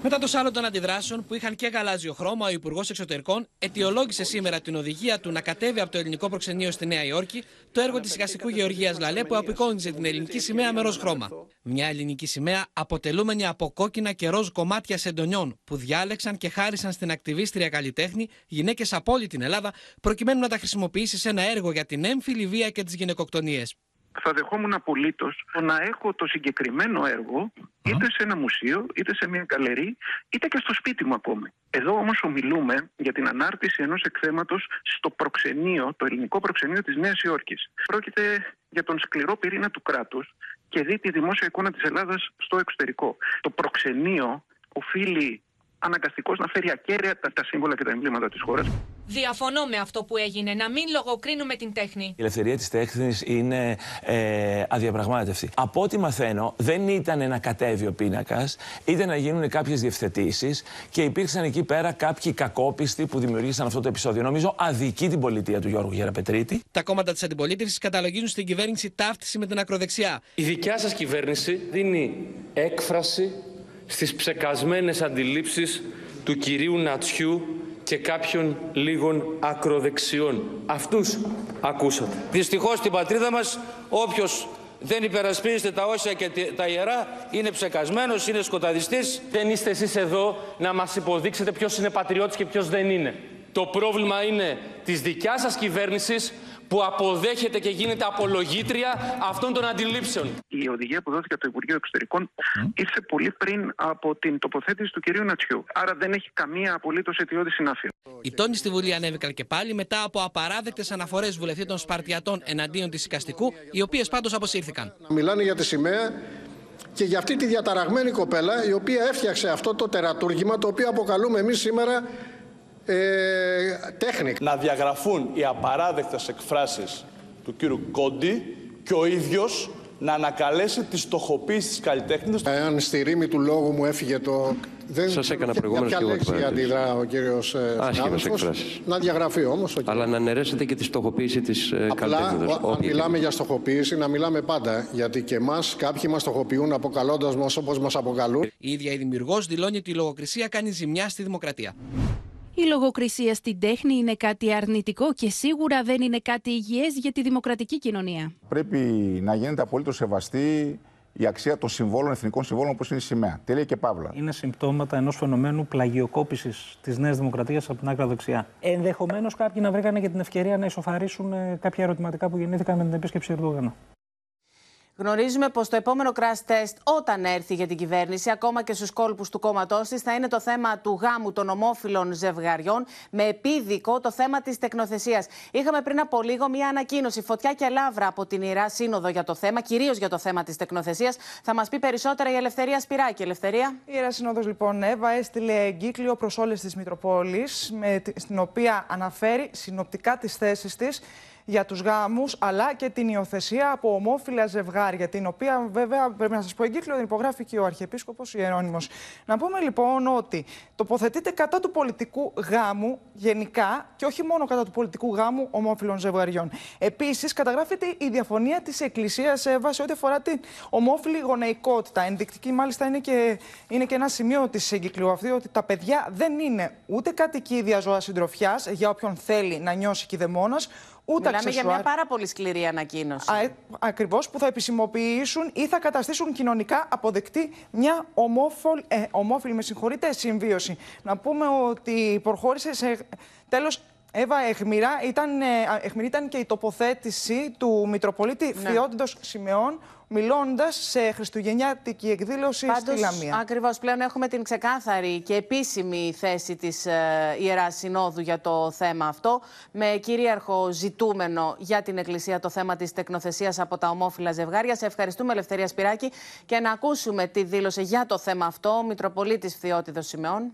Speaker 26: Μετά το σάλο των αντιδράσεων που είχαν και γαλάζιο χρώμα, ο Υπουργός Εξωτερικών αιτιολόγησε σήμερα την οδηγία του να κατέβει από το ελληνικό προξενείο στη Νέα Υόρκη το έργο της οικαστικού Γεωργίας Λαλέ που απεικόνιζε την ελληνική σημαία με ροζ χρώμα. Μια ελληνική σημαία αποτελούμενη από κόκκινα και ροζ κομμάτια σεντονιών που διάλεξαν και χάρισαν στην ακτιβίστρια καλλιτέχνη γυναίκες από όλη την Ελλάδα προκειμένου να τα χρησιμοποιήσει σε ένα έργο για την έμφυλη βία και τις γυναικοκτονίες
Speaker 27: θα δεχόμουν απολύτως να έχω το συγκεκριμένο έργο είτε σε ένα μουσείο, είτε σε μια καλερί, είτε και στο σπίτι μου ακόμη. Εδώ όμως ομιλούμε για την ανάρτηση ενός εκθέματος στο προξενείο, το ελληνικό προξενείο της Νέας Υόρκης. Πρόκειται για τον σκληρό πυρήνα του κράτους και δει τη δημόσια εικόνα της Ελλάδας στο εξωτερικό. Το προξενείο οφείλει αναγκαστικό να φέρει ακέραια τα, τα σύμβολα και τα εμβλήματα της χώρας.
Speaker 19: Διαφωνώ με αυτό που έγινε. Να μην λογοκρίνουμε την τέχνη.
Speaker 28: Η ελευθερία της τέχνης είναι ε, αδιαπραγμάτευτη. Από ό,τι μαθαίνω, δεν ήταν να κατέβει ο πίνακας, ήταν να γίνουν κάποιες διευθετήσεις και υπήρξαν εκεί πέρα κάποιοι κακόπιστοι που δημιουργήσαν αυτό το επεισόδιο. Νομίζω αδική την πολιτεία του Γιώργου Γεραπετρίτη.
Speaker 26: Τα κόμματα της αντιπολίτευσης καταλογίζουν στην κυβέρνηση ταύτιση με την ακροδεξιά.
Speaker 29: Η δικιά σας κυβέρνηση δίνει έκφραση στις ψεκασμένες αντιλήψεις του κυρίου Νατσιού και κάποιων λίγων ακροδεξιών. Αυτούς ακούσατε.
Speaker 30: Δυστυχώς στην πατρίδα μας όποιος δεν υπερασπίζεται τα όσια και τα ιερά είναι ψεκασμένος, είναι σκοταδιστής.
Speaker 29: Δεν είστε εσείς εδώ να μας υποδείξετε ποιος είναι πατριώτης και ποιος δεν είναι. Το πρόβλημα είναι της δικιάς σας κυβέρνησης που αποδέχεται και γίνεται απολογήτρια αυτών των αντιλήψεων.
Speaker 27: Η οδηγία που δόθηκε από το Υπουργείο Εξωτερικών ήρθε πολύ πριν από την τοποθέτηση του κυρίου Νατσιού. Άρα δεν έχει καμία απολύτως αιτιώδη συνάφεια.
Speaker 26: Οι τόνοι στη Βουλή ανέβηκαν και πάλι μετά από απαράδεκτες αναφορές βουλευτών Σπαρτιατών εναντίον της οικαστικού, οι οποίες πάντως αποσύρθηκαν.
Speaker 31: Μιλάνε για τη σημαία και για αυτή τη διαταραγμένη κοπέλα η οποία έφτιαξε αυτό το τερατούργημα το οποίο αποκαλούμε εμείς σήμερα
Speaker 24: ε, τέχνη.
Speaker 32: Να διαγραφούν οι απαράδεκτες εκφράσεις του κύριου Κόντι και ο ίδιος να ανακαλέσει τη στοχοποίηση της καλλιτέχνης.
Speaker 24: Εάν στη ρήμη του λόγου μου έφυγε το... Δεν...
Speaker 28: Σας έκανα
Speaker 24: Για
Speaker 28: προηγουμένως
Speaker 24: ποια
Speaker 28: και εγώ
Speaker 24: λέξη
Speaker 28: εκπαίδευση.
Speaker 24: αντιδρά ο κύριος ε,
Speaker 28: Άσχημες
Speaker 24: συνάδελφος;
Speaker 28: εκφράσεις.
Speaker 24: Να διαγραφεί όμως. ο
Speaker 28: Αλλά να αναιρέσετε και τη στοχοποίηση της ε,
Speaker 24: Απλά,
Speaker 28: καλλιτέχνηδας.
Speaker 24: ο- αν
Speaker 28: Όποια
Speaker 24: μιλάμε για στοχοποίηση, να μιλάμε πάντα. Γιατί και εμάς κάποιοι μας στοχοποιούν αποκαλώντας μας όπως μας αποκαλούν.
Speaker 26: Η ίδια η δημιουργός δηλώνει ότι η λογοκρισία κάνει ζημιά στη δημοκρατία.
Speaker 33: Η λογοκρισία στην τέχνη είναι κάτι αρνητικό και σίγουρα δεν είναι κάτι υγιές για τη δημοκρατική κοινωνία.
Speaker 34: Πρέπει να γίνεται απολύτως σεβαστή η αξία των συμβόλων, εθνικών συμβόλων όπως είναι η σημαία. Τελεία και παύλα.
Speaker 22: Είναι συμπτώματα ενός φαινομένου πλαγιοκόπησης της Νέας Δημοκρατίας από την άκρα δεξιά. Ενδεχομένως κάποιοι να βρήκαν και την ευκαιρία να ισοφαρίσουν ε, κάποια ερωτηματικά που γεννήθηκαν με την επίσκεψη Ερντογάν.
Speaker 2: Γνωρίζουμε πως το επόμενο crash test, όταν έρθει για την κυβέρνηση, ακόμα και στους κόλπους του κόμματός της, θα είναι το θέμα του γάμου των ομόφυλων ζευγαριών, με επίδικο το θέμα της τεκνοθεσίας. Είχαμε πριν από λίγο μία ανακοίνωση, φωτιά και λάβρα από την Ιερά Σύνοδο για το θέμα, κυρίως για το θέμα της τεκνοθεσίας. Θα μας πει περισσότερα η Ελευθερία Σπυράκη. Ελευθερία.
Speaker 35: Η Ιερά Σύνοδος λοιπόν Εύα έστειλε εγκύκλιο προς όλες τις Μητροπόλεις με, τη- στην οποία αναφέρει συνοπτικά τις θέσεις της για τους γάμους αλλά και την υιοθεσία από ομόφυλα ζευγάρια την οποία βέβαια πρέπει να σας πω εγκύκλιο δεν υπογράφει και ο Αρχιεπίσκοπος Ιερώνυμος. Να πούμε λοιπόν ότι τοποθετείται κατά του πολιτικού γάμου γενικά και όχι μόνο κατά του πολιτικού γάμου ομόφυλων ζευγαριών. Επίσης καταγράφεται η διαφωνία της Εκκλησίας Εύα σε ό,τι αφορά την ομόφυλη γονεϊκότητα. Ενδεικτική μάλιστα είναι και, είναι και ένα σημείο της εγκυκλίου αυτή ότι τα παιδιά δεν είναι ούτε κατοικίδια ζώα συντροφιάς για όποιον θέλει να νιώσει κηδεμόνας, ούτε
Speaker 2: Μιλάμε για
Speaker 35: αξεσουάρ.
Speaker 2: μια πάρα πολύ σκληρή ανακοίνωση.
Speaker 35: Α, ε, ακριβώς που θα επισημοποιήσουν ή θα καταστήσουν κοινωνικά αποδεκτή μια ομόφολ, ε, ομόφυλη με συγχωρείτε, συμβίωση. Να πούμε ότι προχώρησε σε τέλος Εύα, εχμηρά ήταν, ε, α, εχμηρή ήταν και η τοποθέτηση του Μητροπολίτη
Speaker 2: Ναι.
Speaker 35: Θεόντιδος Σιμεών μιλώντας σε χριστουγεννιάτικη εκδήλωση στη Λαμία.
Speaker 2: Ακριβώς πλέον έχουμε την ξεκάθαρη και επίσημη θέση της ε, Ιεράς Συνόδου για το θέμα αυτό. Με κυρίαρχο ζητούμενο για την Εκκλησία το θέμα της τεκνοθεσίας από τα ομόφυλα ζευγάρια. Σε ευχαριστούμε, Ελευθερία Σπυράκη. Και να ακούσουμε τι δήλωσε για το θέμα αυτό ο Μητροπολίτης Θεότιδο Σιμεών.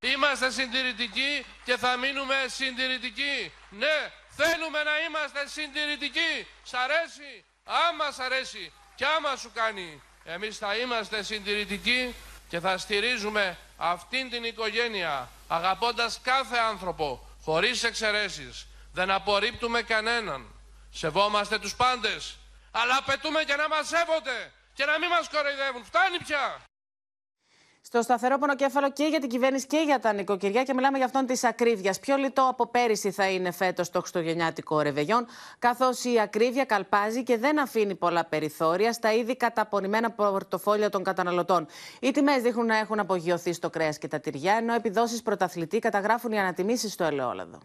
Speaker 19: Είμαστε συντηρητικοί και θα μείνουμε συντηρητικοί. Ναι, θέλουμε να είμαστε συντηρητικοί. Σ' αρέσει, άμα σ' αρέσει και άμα σου κάνει. Εμείς θα είμαστε συντηρητικοί και θα στηρίζουμε αυτήν την οικογένεια αγαπώντας κάθε άνθρωπο, χωρίς εξαιρέσεις. Δεν απορρίπτουμε κανέναν. Σεβόμαστε τους πάντες. Αλλά απαιτούμε και να μας σέβονται και να μην μας κοροϊδεύουν. Φτάνει πια.
Speaker 2: Στο σταθερό πονοκέφαλο και για την κυβέρνηση και για τα νοικοκυριά και μιλάμε για αυτόν της ακρίβειας. Πιο λιτό από πέρυσι θα είναι φέτος το Χριστουγεννιάτικο ρεβεγιόν, καθώς η ακρίβεια καλπάζει και δεν αφήνει πολλά περιθώρια στα ήδη καταπονημένα πορτοφόλια των καταναλωτών. Οι τιμές δείχνουν να έχουν απογειωθεί στο κρέας και τα τυριά, ενώ επιδόσεις πρωταθλητή καταγράφουν οι ανατιμήσεις στο ελαιόλαδο.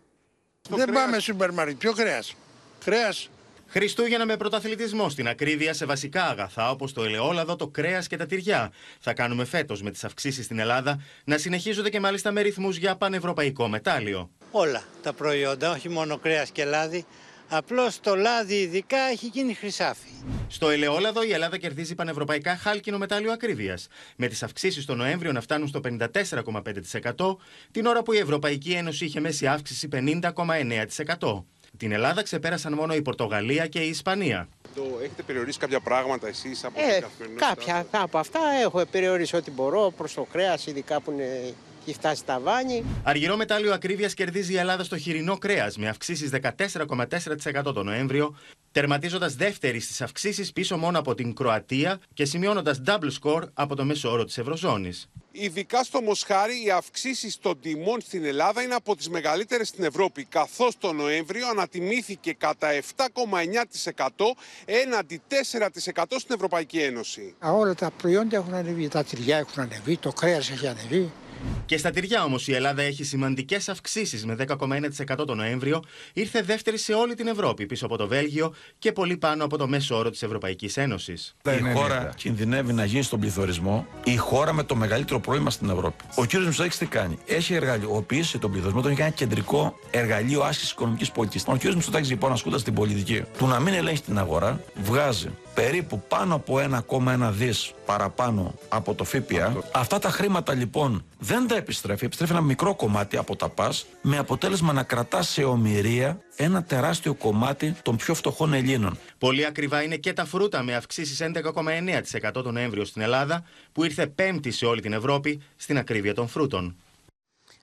Speaker 36: Δεν πάμε σούπερ μάρκετ. Ποιο κρέας; Κρέας.
Speaker 37: Χριστούγεννα με πρωταθλητισμό στην ακρίβεια σε βασικά αγαθά όπως το ελαιόλαδο, το κρέας και τα τυριά. Θα κάνουμε φέτος με τις αυξήσεις στην Ελλάδα να συνεχίζονται και μάλιστα με ρυθμούς για πανευρωπαϊκό μετάλλιο.
Speaker 38: όλα τα προϊόντα, όχι μόνο κρέας και λάδι. Απλώς το λάδι ειδικά έχει γίνει χρυσάφι.
Speaker 37: Στο ελαιόλαδο η Ελλάδα κερδίζει πανευρωπαϊκά χάλκινο μετάλλιο ακρίβειας. Με τις αυξήσεις το Νοέμβριο να φτάνουν στο 54,5%, την ώρα που η Ευρωπαϊκή Ένωση είχε μέση αύξηση 50,9%. Την Ελλάδα ξεπέρασαν μόνο η Πορτογαλία και η Ισπανία.
Speaker 39: Το έχετε περιορίσει κάποια πράγματα εσείς από
Speaker 38: Ε,
Speaker 39: την καθημερινότητα.
Speaker 38: κάποια από αυτά έχω περιορίσει ό,τι μπορώ προς το κρέας, ειδικά που είναι, έχει φτάσει τα βάνη.
Speaker 37: Αργυρό μετάλλιο ακρίβειας κερδίζει η Ελλάδα στο χοιρινό κρέας με αυξήσεις 14,4% το Νοέμβριο, τερματίζοντας δεύτερη στις αυξήσεις πίσω μόνο από την Κροατία και σημειώνοντας double score από το μέσο όρο της Ευρωζώνης.
Speaker 39: Ειδικά στο Μοσχάρι, οι αυξήσεις των τιμών στην Ελλάδα είναι από τις μεγαλύτερες στην Ευρώπη. Καθώς το Νοέμβριο ανατιμήθηκε κατά 7,9% έναντι 4% στην Ευρωπαϊκή Ένωση.
Speaker 36: Α, Όλα τα προϊόντα έχουν ανεβεί. Τα τυριά έχουν ανεβεί, το κρέας έχει ανεβεί.
Speaker 37: Και στα τυριά όμως η Ελλάδα έχει σημαντικές αυξήσεις με 10,1% το Νοέμβριο, ήρθε δεύτερη σε όλη την Ευρώπη πίσω από το Βέλγιο και πολύ πάνω από το μέσο όρο της Ευρωπαϊκής Ένωσης.
Speaker 13: Η χώρα κινδυνεύει να γίνει στον πληθωρισμό η χώρα με το μεγαλύτερο πρόβλημα στην Ευρώπη. Ο κ. Μητσοτάκης τι κάνει; Έχει εργαλειοποιήσει τον πληθωρισμό, τον έχει κάνει κεντρικό εργαλείο άσκησης οικονομικής πολιτικής. Ο κ. Μητσοτάκης λοιπόν ασκούντα την πολιτική του να μην ελέγχει την αγορά, βγάζει περίπου πάνω από 1,1 δις παραπάνω από το ΦΠΑ. Αυτά τα χρήματα λοιπόν δεν τα επιστρέφει, επιστρέφει ένα μικρό κομμάτι από τα ΠΑΣ με αποτέλεσμα να κρατά σε ομοιρία ένα τεράστιο κομμάτι των πιο φτωχών Ελλήνων.
Speaker 37: Πολύ ακριβά είναι και τα φρούτα με αυξήσεις 11,9% τον Νοέμβριο στην Ελλάδα που ήρθε πέμπτη σε όλη την Ευρώπη στην ακρίβεια των φρούτων.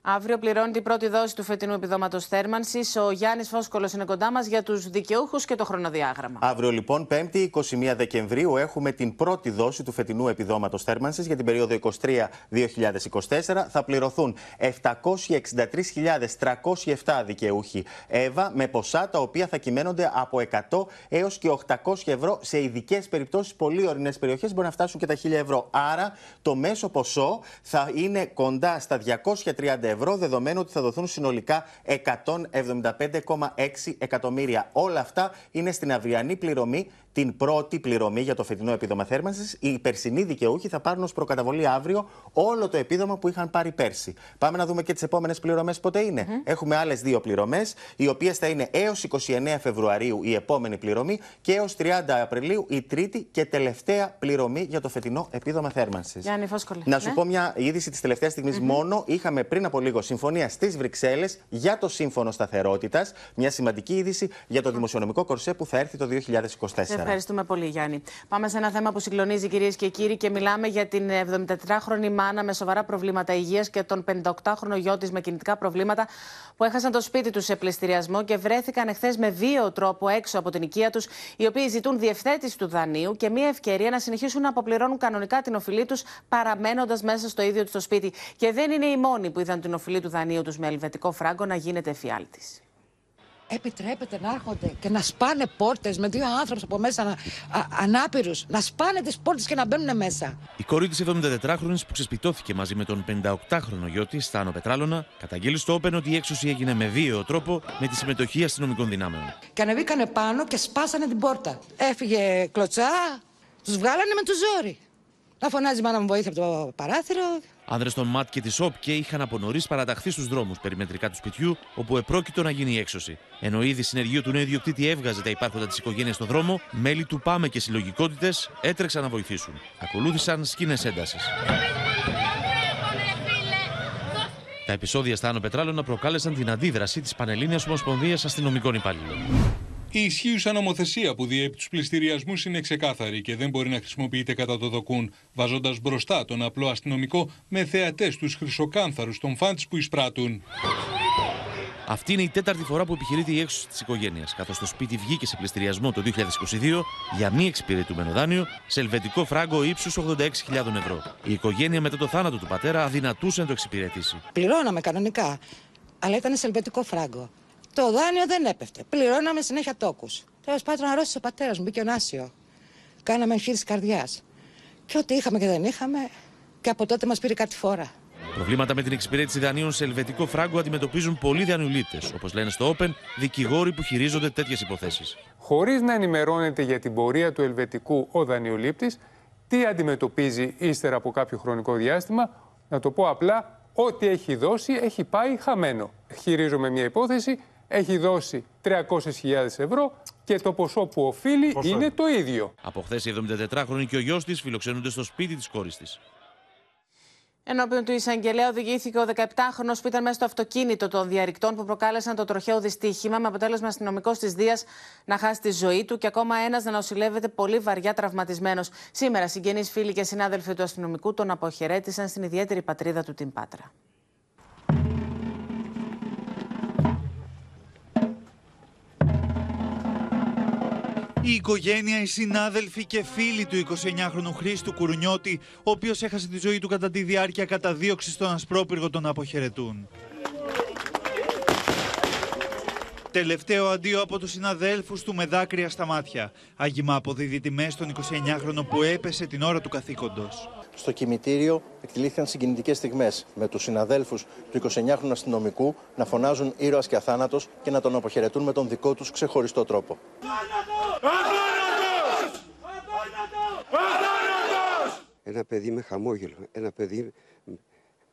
Speaker 2: Αύριο πληρώνει την πρώτη δόση του φετινού επιδόματος θέρμανσης. Ο Γιάννης Φόσκολο είναι κοντά μας για τους δικαιούχους και το χρονοδιάγραμμα.
Speaker 37: Αύριο λοιπόν, 5η 21 Δεκεμβρίου, έχουμε την πρώτη δόση του φετινού επιδόματος θέρμανσης για την περίοδο 23-2024. Θα πληρωθούν 763.307 δικαιούχοι ΕΒΑ με ποσά τα οποία θα κυμαίνονται από 100 έως και 800 ευρώ. Σε ειδικές περιπτώσεις, πολύ ορεινές περιοχές μπορεί να φτάσουν και τα 1000 ευρώ. Άρα το μέσο ποσό θα είναι κοντά στα 230 ευρώ, δεδομένου ότι θα δοθούν συνολικά 175,6 εκατομμύρια. Όλα αυτά είναι στην αυριανή πληρωμή, την πρώτη πληρωμή για το φετινό επίδομα θέρμανσης. Οι περσινοί δικαιούχοι θα πάρουν ως προκαταβολή αύριο όλο το επίδομα που είχαν πάρει πέρσι. Πάμε να δούμε και τις επόμενες πληρωμές πότε είναι. Έχουμε άλλες δύο πληρωμές, οι οποίες θα είναι έως 29 Φεβρουαρίου η επόμενη πληρωμή και έως 30 Απριλίου η τρίτη και τελευταία πληρωμή για το φετινό επίδομα θέρμανσης.
Speaker 2: Γιάννη Φόσκολη.
Speaker 37: Να σου
Speaker 2: ναι.
Speaker 37: πω μια είδηση της τελευταίας στιγμής μόνο. Είχαμε πριν από λίγο συμφωνία στις Βρυξέλλες για το σύμφωνο σταθερότητας. Μια σημαντική είδηση για το δημοσιονομικό κορσέ που θα έρθει το 2024.
Speaker 2: Σε ευχαριστούμε πολύ, Γιάννη. Πάμε σε ένα θέμα που συγκλονίζει, κυρίες και κύριοι, και μιλάμε για την 74χρονη μάνα με σοβαρά προβλήματα υγείας και τον 58χρονο γιο της με κινητικά προβλήματα που έχασαν το σπίτι τους σε πληστηριασμό και βρέθηκαν εχθές με βίαιο τρόπο έξω από την οικία τους, οι οποίοι ζητούν διευθέτηση του δανείου και μια ευκαιρία να συνεχίσουν να αποπληρώνουν κανονικά την οφειλή τους, παραμένοντας μέσα στο ίδιο τους το σπίτι. Και δεν είναι οι μόνοι που είδαν την οφειλή του δανείου τους με ελβετικό φράγκο να γίνεται εφιάλτης.
Speaker 40: Επιτρέπεται να έρχονται και να σπάνε πόρτες με δύο άνθρωπους από μέσα ανάπηρους. Να σπάνε τις πόρτες και να μπαίνουν μέσα.
Speaker 41: Η κόρη της 74χρονη που ξεσπιτώθηκε μαζί με τον 58χρονο γιο τη, Στάνο Πετράλωνα, καταγγείλει στο Όπεν ότι η έξωση έγινε με βίαιο τρόπο με τη συμμετοχή αστυνομικών δυνάμεων.
Speaker 40: Και ανεβήκανε πάνω και σπάσανε την πόρτα. Έφυγε κλωτσά, τους βγάλανε με του ζόρι. Να φωνάζει η μάνα μου βοήθεια από το παράθυρο.
Speaker 41: Άνδρες των ΜΑΤ και της ΟΠ και είχαν από νωρίς παραταχθεί στους δρόμους περιμετρικά του σπιτιού, όπου επρόκειτο να γίνει η έξωση. Ενώ ήδη συνεργείο του νέου ιδιοκτήτη έβγαζε τα υπάρχοντα της οικογένειας στον δρόμο, μέλη του ΠΑΜΕ και συλλογικότητες έτρεξαν να βοηθήσουν. Ακολούθησαν σκήνε έντασης. Τα επεισόδια στα Άνω Πετράλωνα προκάλεσαν την αντίδραση της Πανελλήνιας Ομοσπονδίας Αστυνομικών Υπαλλήλων.
Speaker 42: Η ισχύουσα νομοθεσία που διέπει τους πληστηριασμούς είναι ξεκάθαρη και δεν μπορεί να χρησιμοποιείται κατά το δοκούν, βαζώντα μπροστά τον απλό αστυνομικό με θεατές τους χρυσοκάνθαρους των φάντς που εισπράττουν.
Speaker 41: Αυτή είναι η τέταρτη φορά που επιχειρείται η έξωση της οικογένειας, καθώς το σπίτι βγήκε σε πληστηριασμό το 2022 για μη εξυπηρετούμενο δάνειο σε ελβετικό φράγκο ύψους 86.000 ευρώ. Η οικογένεια μετά το θάνατο του πατέρα αδυνατούσε να το εξυπηρετήσει.
Speaker 40: Πληρώναμε κανονικά, αλλά ήταν σε ελβετικό φράγκο. Το δάνειο δεν έπεφτε. Πληρώναμε συνέχεια τόκους. Τέλος πάντων, αρρώστησε ο πατέρας μου, μπήκε ο Νάσιο. Κάναμε εγχείρηση καρδιάς. Και ό,τι είχαμε και δεν είχαμε, και από τότε μας πήρε κάτι φορά.
Speaker 41: Προβλήματα με την εξυπηρέτηση δανείων σε ελβετικό φράγκο αντιμετωπίζουν πολλοί δανειολήπτε, όπως λένε στο Open, δικηγόροι που χειρίζονται τέτοιες υποθέσεις.
Speaker 43: Χωρίς να ενημερώνεται για την πορεία του ελβετικού ο δανειολήπτης, τι αντιμετωπίζει ύστερα από κάποιο χρονικό διάστημα, να το πω απλά, ό,τι έχει δώσει έχει πάει χαμένο. Χειρίζομαι μια υπόθεση, έχει δώσει 300.000 ευρώ και το ποσό που οφείλει είναι το ίδιο.
Speaker 41: Από χθες η 74χρονη και ο γιος της φιλοξενούνται στο σπίτι της κόρης της.
Speaker 2: Ενώπιον του εισαγγελέα οδηγήθηκε ο 17χρονο που ήταν μέσα στο αυτοκίνητο των διαρρηκτών που προκάλεσαν το τροχαίο δυστύχημα, με αποτέλεσμα αστυνομικός της Δίας να χάσει τη ζωή του και ακόμα ένας να νοσηλεύεται πολύ βαριά τραυματισμένος. Σήμερα, συγγενείς, φίλοι και συνάδελφοι του αστυνομικού τον αποχαιρέτησαν στην ιδιαίτερη πατρίδα του την Πάτρα.
Speaker 44: Η οικογένεια, οι συνάδελφοι και φίλοι του 29χρονου Χρήστου Κουρουνιώτη, ο οποίος έχασε τη ζωή του κατά τη διάρκεια καταδίωξης στον Ασπρόπυργο, τον αποχαιρετούν. Τελευταίο αντίο από τους συναδέλφους του με δάκρυα στα μάτια. Άγημα αποδίδει τιμές στον 29χρονο που έπεσε την ώρα του καθήκοντος.
Speaker 24: Στο κημητήριο εκτελήθηκαν συγκινητικές στιγμές με τους συναδέλφους του 29χρονου αστυνομικού να φωνάζουν ήρωας και αθάνατος και να τον αποχαιρετούν με τον δικό τους ξεχωριστό τρόπο.
Speaker 18: Ένα παιδί με χαμόγελο, ένα παιδί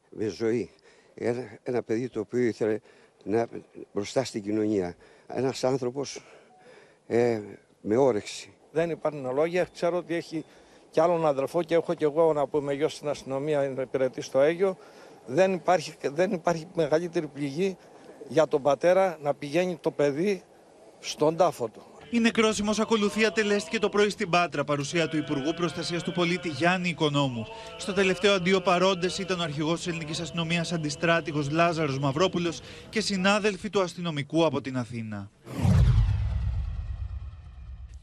Speaker 18: με ζωή, ένα, ένα παιδί το οποίο ήθελε να, μπροστά στην κοινωνία. Ένας άνθρωπος ε, με όρεξη.
Speaker 45: Δεν υπάρχουν λόγια. Ξέρω ότι έχει κι άλλον αδελφό και έχω κι εγώ να πούμε γιο στην αστυνομία να υπηρετεί στο Αίγιο. Δεν υπάρχει, δεν υπάρχει μεγαλύτερη πληγή για τον πατέρα να πηγαίνει το παιδί στον τάφο του.
Speaker 46: Η νεκρόσιμος ακολουθία ατελέστηκε το πρωί στην Πάτρα, παρουσία του Υπουργού Προστασίας του Πολίτη Γιάννη Οικονόμου. Στο τελευταίο αντίο παρόντες ήταν ο αρχηγός της Ελληνικής Αστυνομίας Αντιστράτηγος Λάζαρος Μαυρόπουλος και συνάδελφοι του αστυνομικού από την Αθήνα.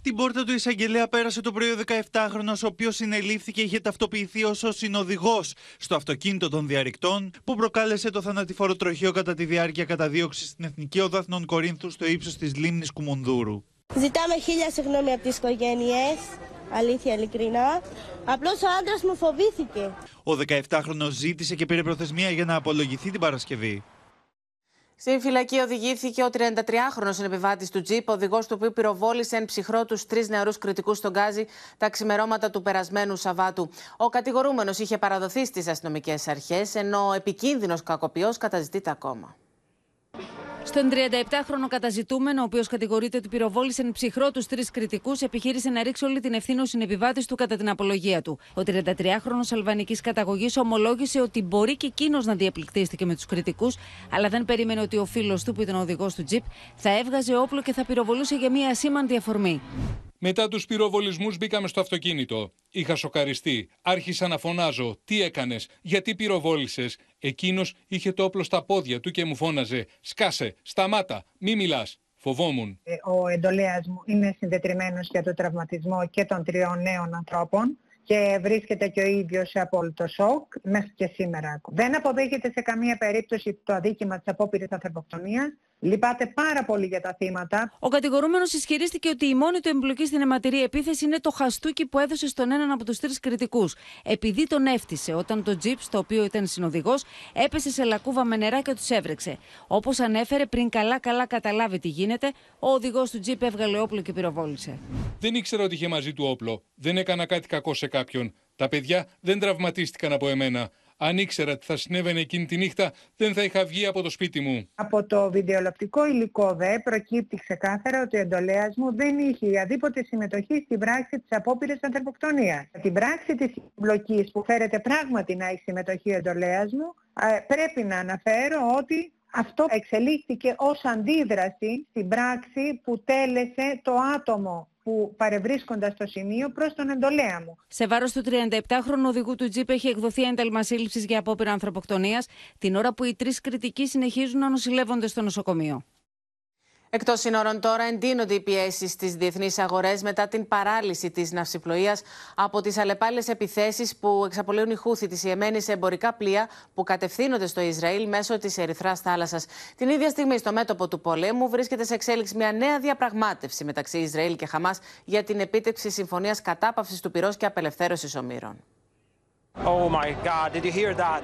Speaker 46: Την πόρτα του εισαγγελέα πέρασε το πρωί ο 17χρονο, ο οποίος συνελήφθηκε είχε ταυτοποιηθεί ως συνοδηγός στο αυτοκίνητο των διαρρηκτών, που προκάλεσε το θανατηφόρο τροχείο κατά τη διάρκεια καταδίωξης στην Εθνική Οδαθνών Κορίνθου στο ύψος της λίμνης Κουμουνδούρου.
Speaker 47: Ζητάμε χίλια συγγνώμη από τις οικογένειε. Αλήθεια, ειλικρινά. Απλώς ο άντρας μου φοβήθηκε.
Speaker 46: Ο 17χρονο ζήτησε και πήρε προθεσμία για να απολογηθεί την Παρασκευή.
Speaker 2: Στην φυλακή οδηγήθηκε ο 33χρονο συνεπιβάτης του Τζιπ, οδηγός του οποίου πυροβόλησε εν ψυχρό τους τρεις νεαρούς κριτικούς στον Γκάζι τα ξημερώματα του περασμένου Σαββάτου. Ο κατηγορούμενος είχε παραδοθεί στις αστυνομικές αρχές, ενώ ο επικίνδυνος κακοποιός καταζητείται ακόμα.
Speaker 48: Στον 37χρονο καταζητούμενο, ο οποίος κατηγορείται ότι πυροβόλησε εν ψυχρό τους τρεις κριτικούς, επιχείρησε να ρίξει όλη την ευθύνη ο συνεπιβάτη του κατά την απολογία του. Ο 33χρονο αλβανικής καταγωγής ομολόγησε ότι μπορεί και εκείνος να διαπληκτίστηκε με τους κριτικούς, αλλά δεν περίμενε ότι ο φίλος του, που ήταν οδηγός του τζιπ, θα έβγαζε όπλο και θα πυροβολούσε για μια ασήμαντη αφορμή.
Speaker 42: Μετά τους πυροβολισμούς μπήκαμε στο αυτοκίνητο. Είχα σοκαριστεί. Άρχισα να φωνάζω. Τι έκανες, γιατί πυροβόλησες; Εκείνος είχε το όπλο στα πόδια του και μου φώναζε. Σκάσε, σταμάτα, μη μιλάς. Φοβόμουν.
Speaker 49: Ε, ο εντολέας μου είναι συνδετριμένος για το τραυματισμό και των τριών νέων ανθρώπων και βρίσκεται και ο ίδιος σε απόλυτο σοκ μέχρι και σήμερα. Δεν αποδέχεται σε καμία περίπτωση το αδίκημα της απόπειρης ανθρωποκτονίας. Λυπάται πάρα πολύ για τα θύματα.
Speaker 48: Ο κατηγορούμενος ισχυρίστηκε ότι η μόνη του εμπλοκή στην αιματηρή επίθεση είναι το χαστούκι που έδωσε στον έναν από τους τρεις κριτικούς. Επειδή τον έφτισε όταν το τζιπ, στο οποίο ήταν συνοδηγός, έπεσε σε λακκούβα με νερά και τους έβρεξε. Όπως ανέφερε, πριν καλά-καλά καταλάβει τι γίνεται, ο οδηγός του τζιπ έβγαλε όπλο και πυροβόλησε.
Speaker 42: Δεν ήξερα ότι είχε μαζί του όπλο. Δεν έκανα κάτι κακό σε κάποιον. Τα παιδιά δεν τραυματίστηκαν από εμένα. Αν ήξερα τι θα συνέβαινε εκείνη τη νύχτα, δεν θα είχα βγει από το σπίτι μου.
Speaker 49: Από το βιντεολαπτικό υλικό δε προκύπτει ξεκάθαρα ότι ο εντολέας μου δεν είχε αδίποτε συμμετοχή στην πράξη της απόπειρη ανθρωποκτονίας. Την πράξη της συμπλοκή που φέρεται πράγματι να έχει συμμετοχή ο εντολέας μου, πρέπει να αναφέρω ότι αυτό εξελίχθηκε ως αντίδραση στην πράξη που τέλεσε το άτομο που παρευρίσκοντα στο σημείο προς τον εντολέα μου.
Speaker 48: Σε βάρος του 37χρονου οδηγού του Τζιπ έχει εκδοθεί ένταλμα σύλληψης για απόπειρα ανθρωποκτονίας, την ώρα που οι τρεις κριτικοί συνεχίζουν να νοσηλεύονται στο νοσοκομείο.
Speaker 2: Εκτός σύνορων τώρα εντείνονται οι πιέσεις στις διεθνείς αγορές μετά την παράλυση της ναυσιπλοείας από τις αλλεπάλληλες επιθέσεις που εξαπολύουν οι Χούθη τη Ιεμένη σε εμπορικά πλοία που κατευθύνονται στο Ισραήλ μέσω της Ερυθράς θάλασσας. Την ίδια στιγμή, στο μέτωπο του πολέμου, βρίσκεται σε εξέλιξη μια νέα διαπραγμάτευση μεταξύ Ισραήλ και Χαμάς για την επίτευξη συμφωνίας κατάπαυσης του πυρός και απελευθέρωσης ομήρων.
Speaker 50: Oh my God, did you hear that?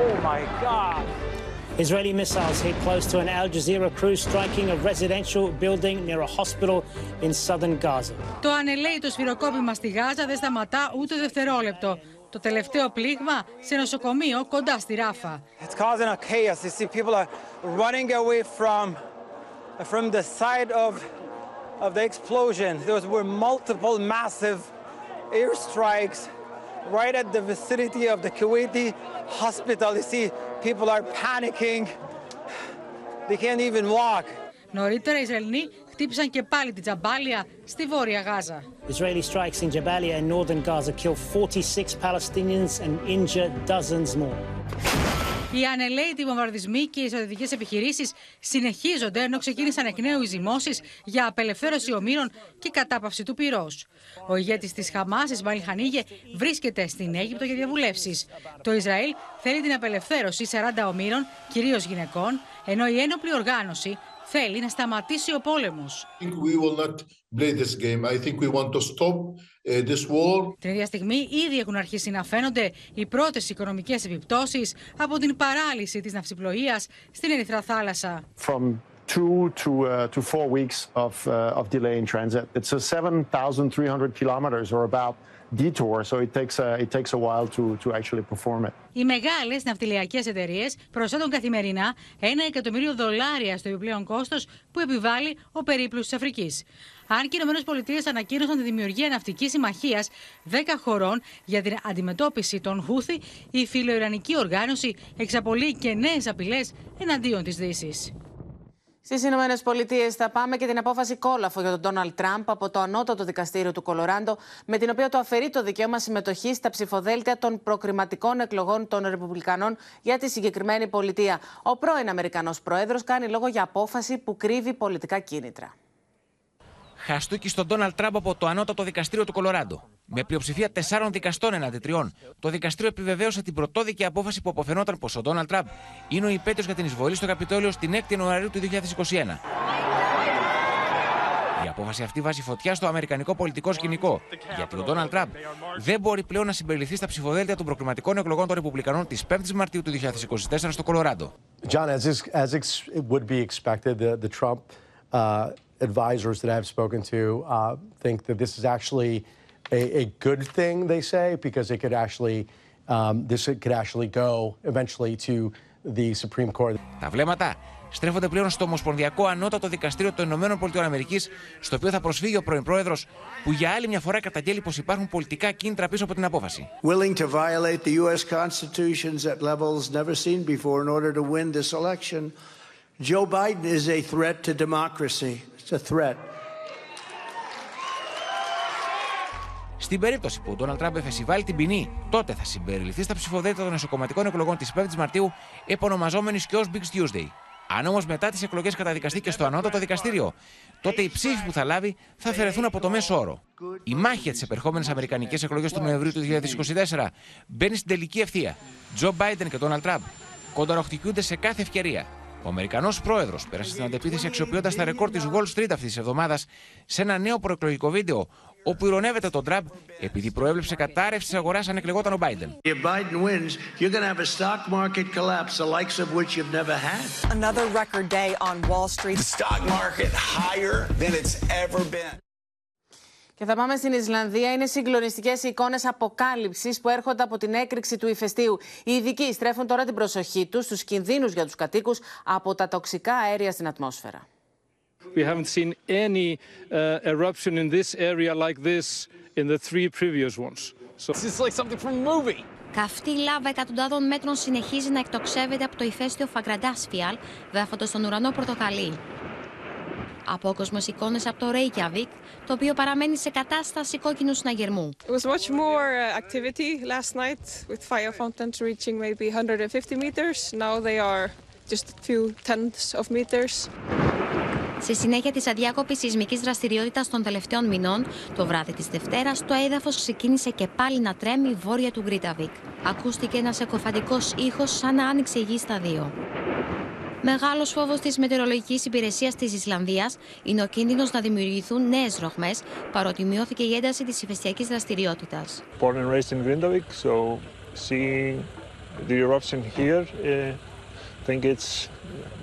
Speaker 50: Oh my God.
Speaker 51: Israeli missiles hit close to an Al Jazeera crew striking a residential building near a hospital in southern Gaza.
Speaker 48: Το ανελαίητο σφυροκόπημα στη Γάζα δεν σταματά ούτε δευτερόλεπτο. Το τελευταίο πλήγμα σε νοσοκομείο κοντά στη Ράφα.
Speaker 50: It's causing a chaos. You see people are running away from from the side of of the explosion. There were multiple massive airstrikes right at the vicinity of the Kuwaiti hospital. You see people are panicking. They can't even walk.
Speaker 48: Νωρίτερα οι Ισραηλοί χτύπησαν και πάλι την Τζαμπάλια στη Βόρεια Γάζα.
Speaker 51: Israeli strikes in Jabalia in northern Gaza kill 46 Palestinians and injure dozens more.
Speaker 48: Οι ανελαίητοι βομβαρδισμοί και οι στρατιωτικές επιχειρήσεις συνεχίζονται ενώ ξεκίνησαν εκ νέου οι ζυμώσεις για απελευθέρωση ομήρων και κατάπαυση του πυρός. Ο ηγέτης της Χαμάς, Ισμαήλ Χανίγε, βρίσκεται στην Αίγυπτο για διαβουλεύσεις. Το Ισραήλ θέλει την απελευθέρωση 40 ομήρων, κυρίως γυναικών, ενώ η ένοπλη οργάνωση θέλει να σταματήσει ο πόλεμος. Την ίδια στιγμή ήδη έχουν αρχίσει να φαίνονται οι πρώτες οικονομικές επιπτώσεις από την παράλυση της ναυσιπλοείας στην Ερυθρά θάλασσα.
Speaker 52: From
Speaker 53: two to uh, to four weeks of uh, of delay in transit. It's a 7,300 kilometers or about detour, so it takes a, it takes a while to to actually perform it.
Speaker 48: Οι μεγάλες ναυτιλιακές εταιρείες προσθέτουν καθημερινά ένα εκατομμύριο δολάρια στο επιπλέον κόστος που επιβάλλει ο περίπλου της Αφρικής. Αν και οι ΗΠΑ ανακοίνωσαν τη δημιουργία ναυτικής συμμαχίας 10 χωρών για την αντιμετώπιση των Χούθη, η φιλοϊρανική οργάνωση εξαπολύει και νέες απειλές εναντίον της Δύσης.
Speaker 2: Στις Ηνωμένες Πολιτείες θα πάμε και την απόφαση κόλαφο για τον Ντόναλτ Τραμπ από το ανώτατο δικαστήριο του Κολοράντο, με την οποία το αφαιρεί το δικαίωμα συμμετοχής στα ψηφοδέλτια των προκριματικών εκλογών των Ρεπουμπλικανών για τη συγκεκριμένη πολιτεία. Ο πρώην Αμερικανός Πρόεδρος κάνει λόγο για απόφαση που κρύβει πολιτικά κίνητρα.
Speaker 38: Χαστούκι στον Ντόναλτ Τραμπ από το ανώτατο δικαστήριο του Κολοράντο. Με πλειοψηφία τεσσάρων δικαστών εναντί τριών, το δικαστήριο επιβεβαίωσε την πρωτόδικη απόφαση που αποφαινόταν πως ο Ντόναλτ Τραμπ είναι ο υπέτειος για την εισβολή στο Καπιτόλιο στην 6η Ιανουαρίου του 2021. Η απόφαση αυτή βάζει φωτιά στο αμερικανικό πολιτικό σκηνικό, γιατί ο Ντόναλτ Τραμπ δεν μπορεί πλέον να συμπεριληφθεί στα ψηφοδέλτια των προκριματικών εκλογών των Ρεπουμπλικανών της 5η Μαρτίου του 2024 στο Κολοράντο.
Speaker 54: John, as, is, as ex, it would be expected, the, the Trump uh, advisors that I've spoken to uh, think that this is actually a, a good thing, they say, because it could actually, um, this could actually go eventually to the Supreme Court.
Speaker 38: Τα βλέμματα στρέφονται πλέον στο Ομοσπονδιακό Ανώτατο Δικαστήριο των Ηνωμένων Πολιτειών Αμερικής, στο οποίο θα προσφύγει ο πρώην πρόεδρο, που για άλλη μια φορά καταγγέλει πω υπάρχουν πολιτικά κίνητρα πίσω από την απόφαση.
Speaker 55: Willing to violate the U.S. Constitution at levels never seen before in order to win this election. Joe Biden is a threat to democracy. It's a threat.
Speaker 38: Στην περίπτωση που ο Ντόναλτ Τραμπ εφεσιβάλει την ποινή, τότε θα συμπεριληφθεί στα ψηφοδέλτια των εσωκομματικών εκλογών της 5η Μαρτίου, επωνομαζόμενης και ως Big Tuesday. Αν όμως μετά τις εκλογές καταδικαστεί και στο ανώτατο δικαστήριο, τότε οι ψήφοι που θα λάβει θα αφαιρεθούν από το μέσο όρο. Η μάχη για τις επερχόμενες Αμερικανικές εκλογές του Νοεμβρίου του 2024 μπαίνει στην τελική ευθεία. Τζο Μπάιντεν και Ντόναλτ Τραμπ κονταροχτυπιούνται σε κάθε ευκαιρία. Ο Αμερικανός πρόεδρος πέρασε στην αντεπίθεση αξιοποιώντας τα ρεκόρ της Wall Street αυτής της εβδομάδας σε ένα νέο προεκλογικό βίντεο, όπου ηρωνεύεται τον Τραμπ επειδή προέβλεψε κατάρρευση της αγοράς αν εκλεγόταν ο Biden.
Speaker 55: If Biden wins, you're going to have a stock market collapse, the likes of which you've never had.
Speaker 56: Another record day on Wall Street.
Speaker 57: The stock market higher than it's ever been.
Speaker 2: Και θα πάμε στην Ισλανδία. Είναι συγκλονιστικές οι εικόνες αποκάλυψης που έρχονται από την έκρηξη του ηφαιστείου. Οι ειδικοί στρέφουν τώρα την προσοχή τους στους κινδύνους για τους κατοίκους από τα τοξικά αέρια στην ατμόσφαιρα.
Speaker 52: We haven't seen any uh, eruption in this area like this in the three previous ones. So
Speaker 57: this is like something from a movie.
Speaker 58: Καυτή λάβα εκατοντάδων μέτρων συνεχίζει να εκτοξεύεται από το ηφαίστειο Φαγκραντάσφιαλ, βέφοντας τον ουρανό πορτοκαλί. Απόκοσμος εικόνες από το Reykjavik, το οποίο παραμένει σε κατάσταση κόκκινου συναγερμού.
Speaker 59: It was much more uh, activity last night with fire fountains reaching maybe 150 meters. Now they are just a few tenths of meters.
Speaker 58: Στη συνέχεια της αδιάκοπης σεισμικής δραστηριότητας των τελευταίων μηνών, το βράδυ της Δευτέρας, το έδαφος ξεκίνησε και πάλι να τρέμει βόρεια του Γκρίταβικ. Ακούστηκε ένας εκοφαντικός ήχος σαν να άνοιξε η γη στα δύο. Μεγάλος φόβος της μετεωρολογικής υπηρεσίας της Ισλανδίας είναι ο κίνδυνος να δημιουργηθούν νέες ροχμέ, παρότι μειώθηκε η ένταση της ηφαιστειακή δραστηριότητας.
Speaker 52: Born and raised in Grindavik, so seeing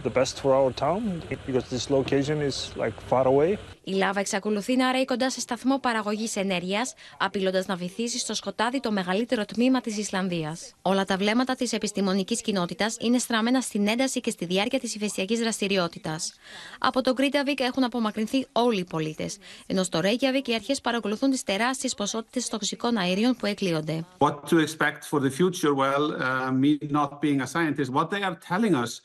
Speaker 52: the eruption here, uh, I think it's the best for our town because this location is like far away.
Speaker 58: Η λάβα εξακολουθεί να ρέει κοντά σε σταθμό παραγωγής ενέργειας, απειλώντας να βυθίσει στο σκοτάδι το μεγαλύτερο τμήμα της Ισλανδίας. Όλα τα βλέμματα της επιστημονικής κοινότητας είναι στραμμένα στην ένταση και στη διάρκεια της ηφαιστειακή δραστηριότητας. Από το Γκρίνταβικ έχουν απομακρυνθεί όλοι οι πολίτες, ενώ στο Ρέικιαβικ οι αρχές παρακολουθούν τις τεράστιες ποσότητες τοξικών αερίων που εκλύονται.
Speaker 60: What to expect for the future? Well, uh, me not being a scientist, what they are telling us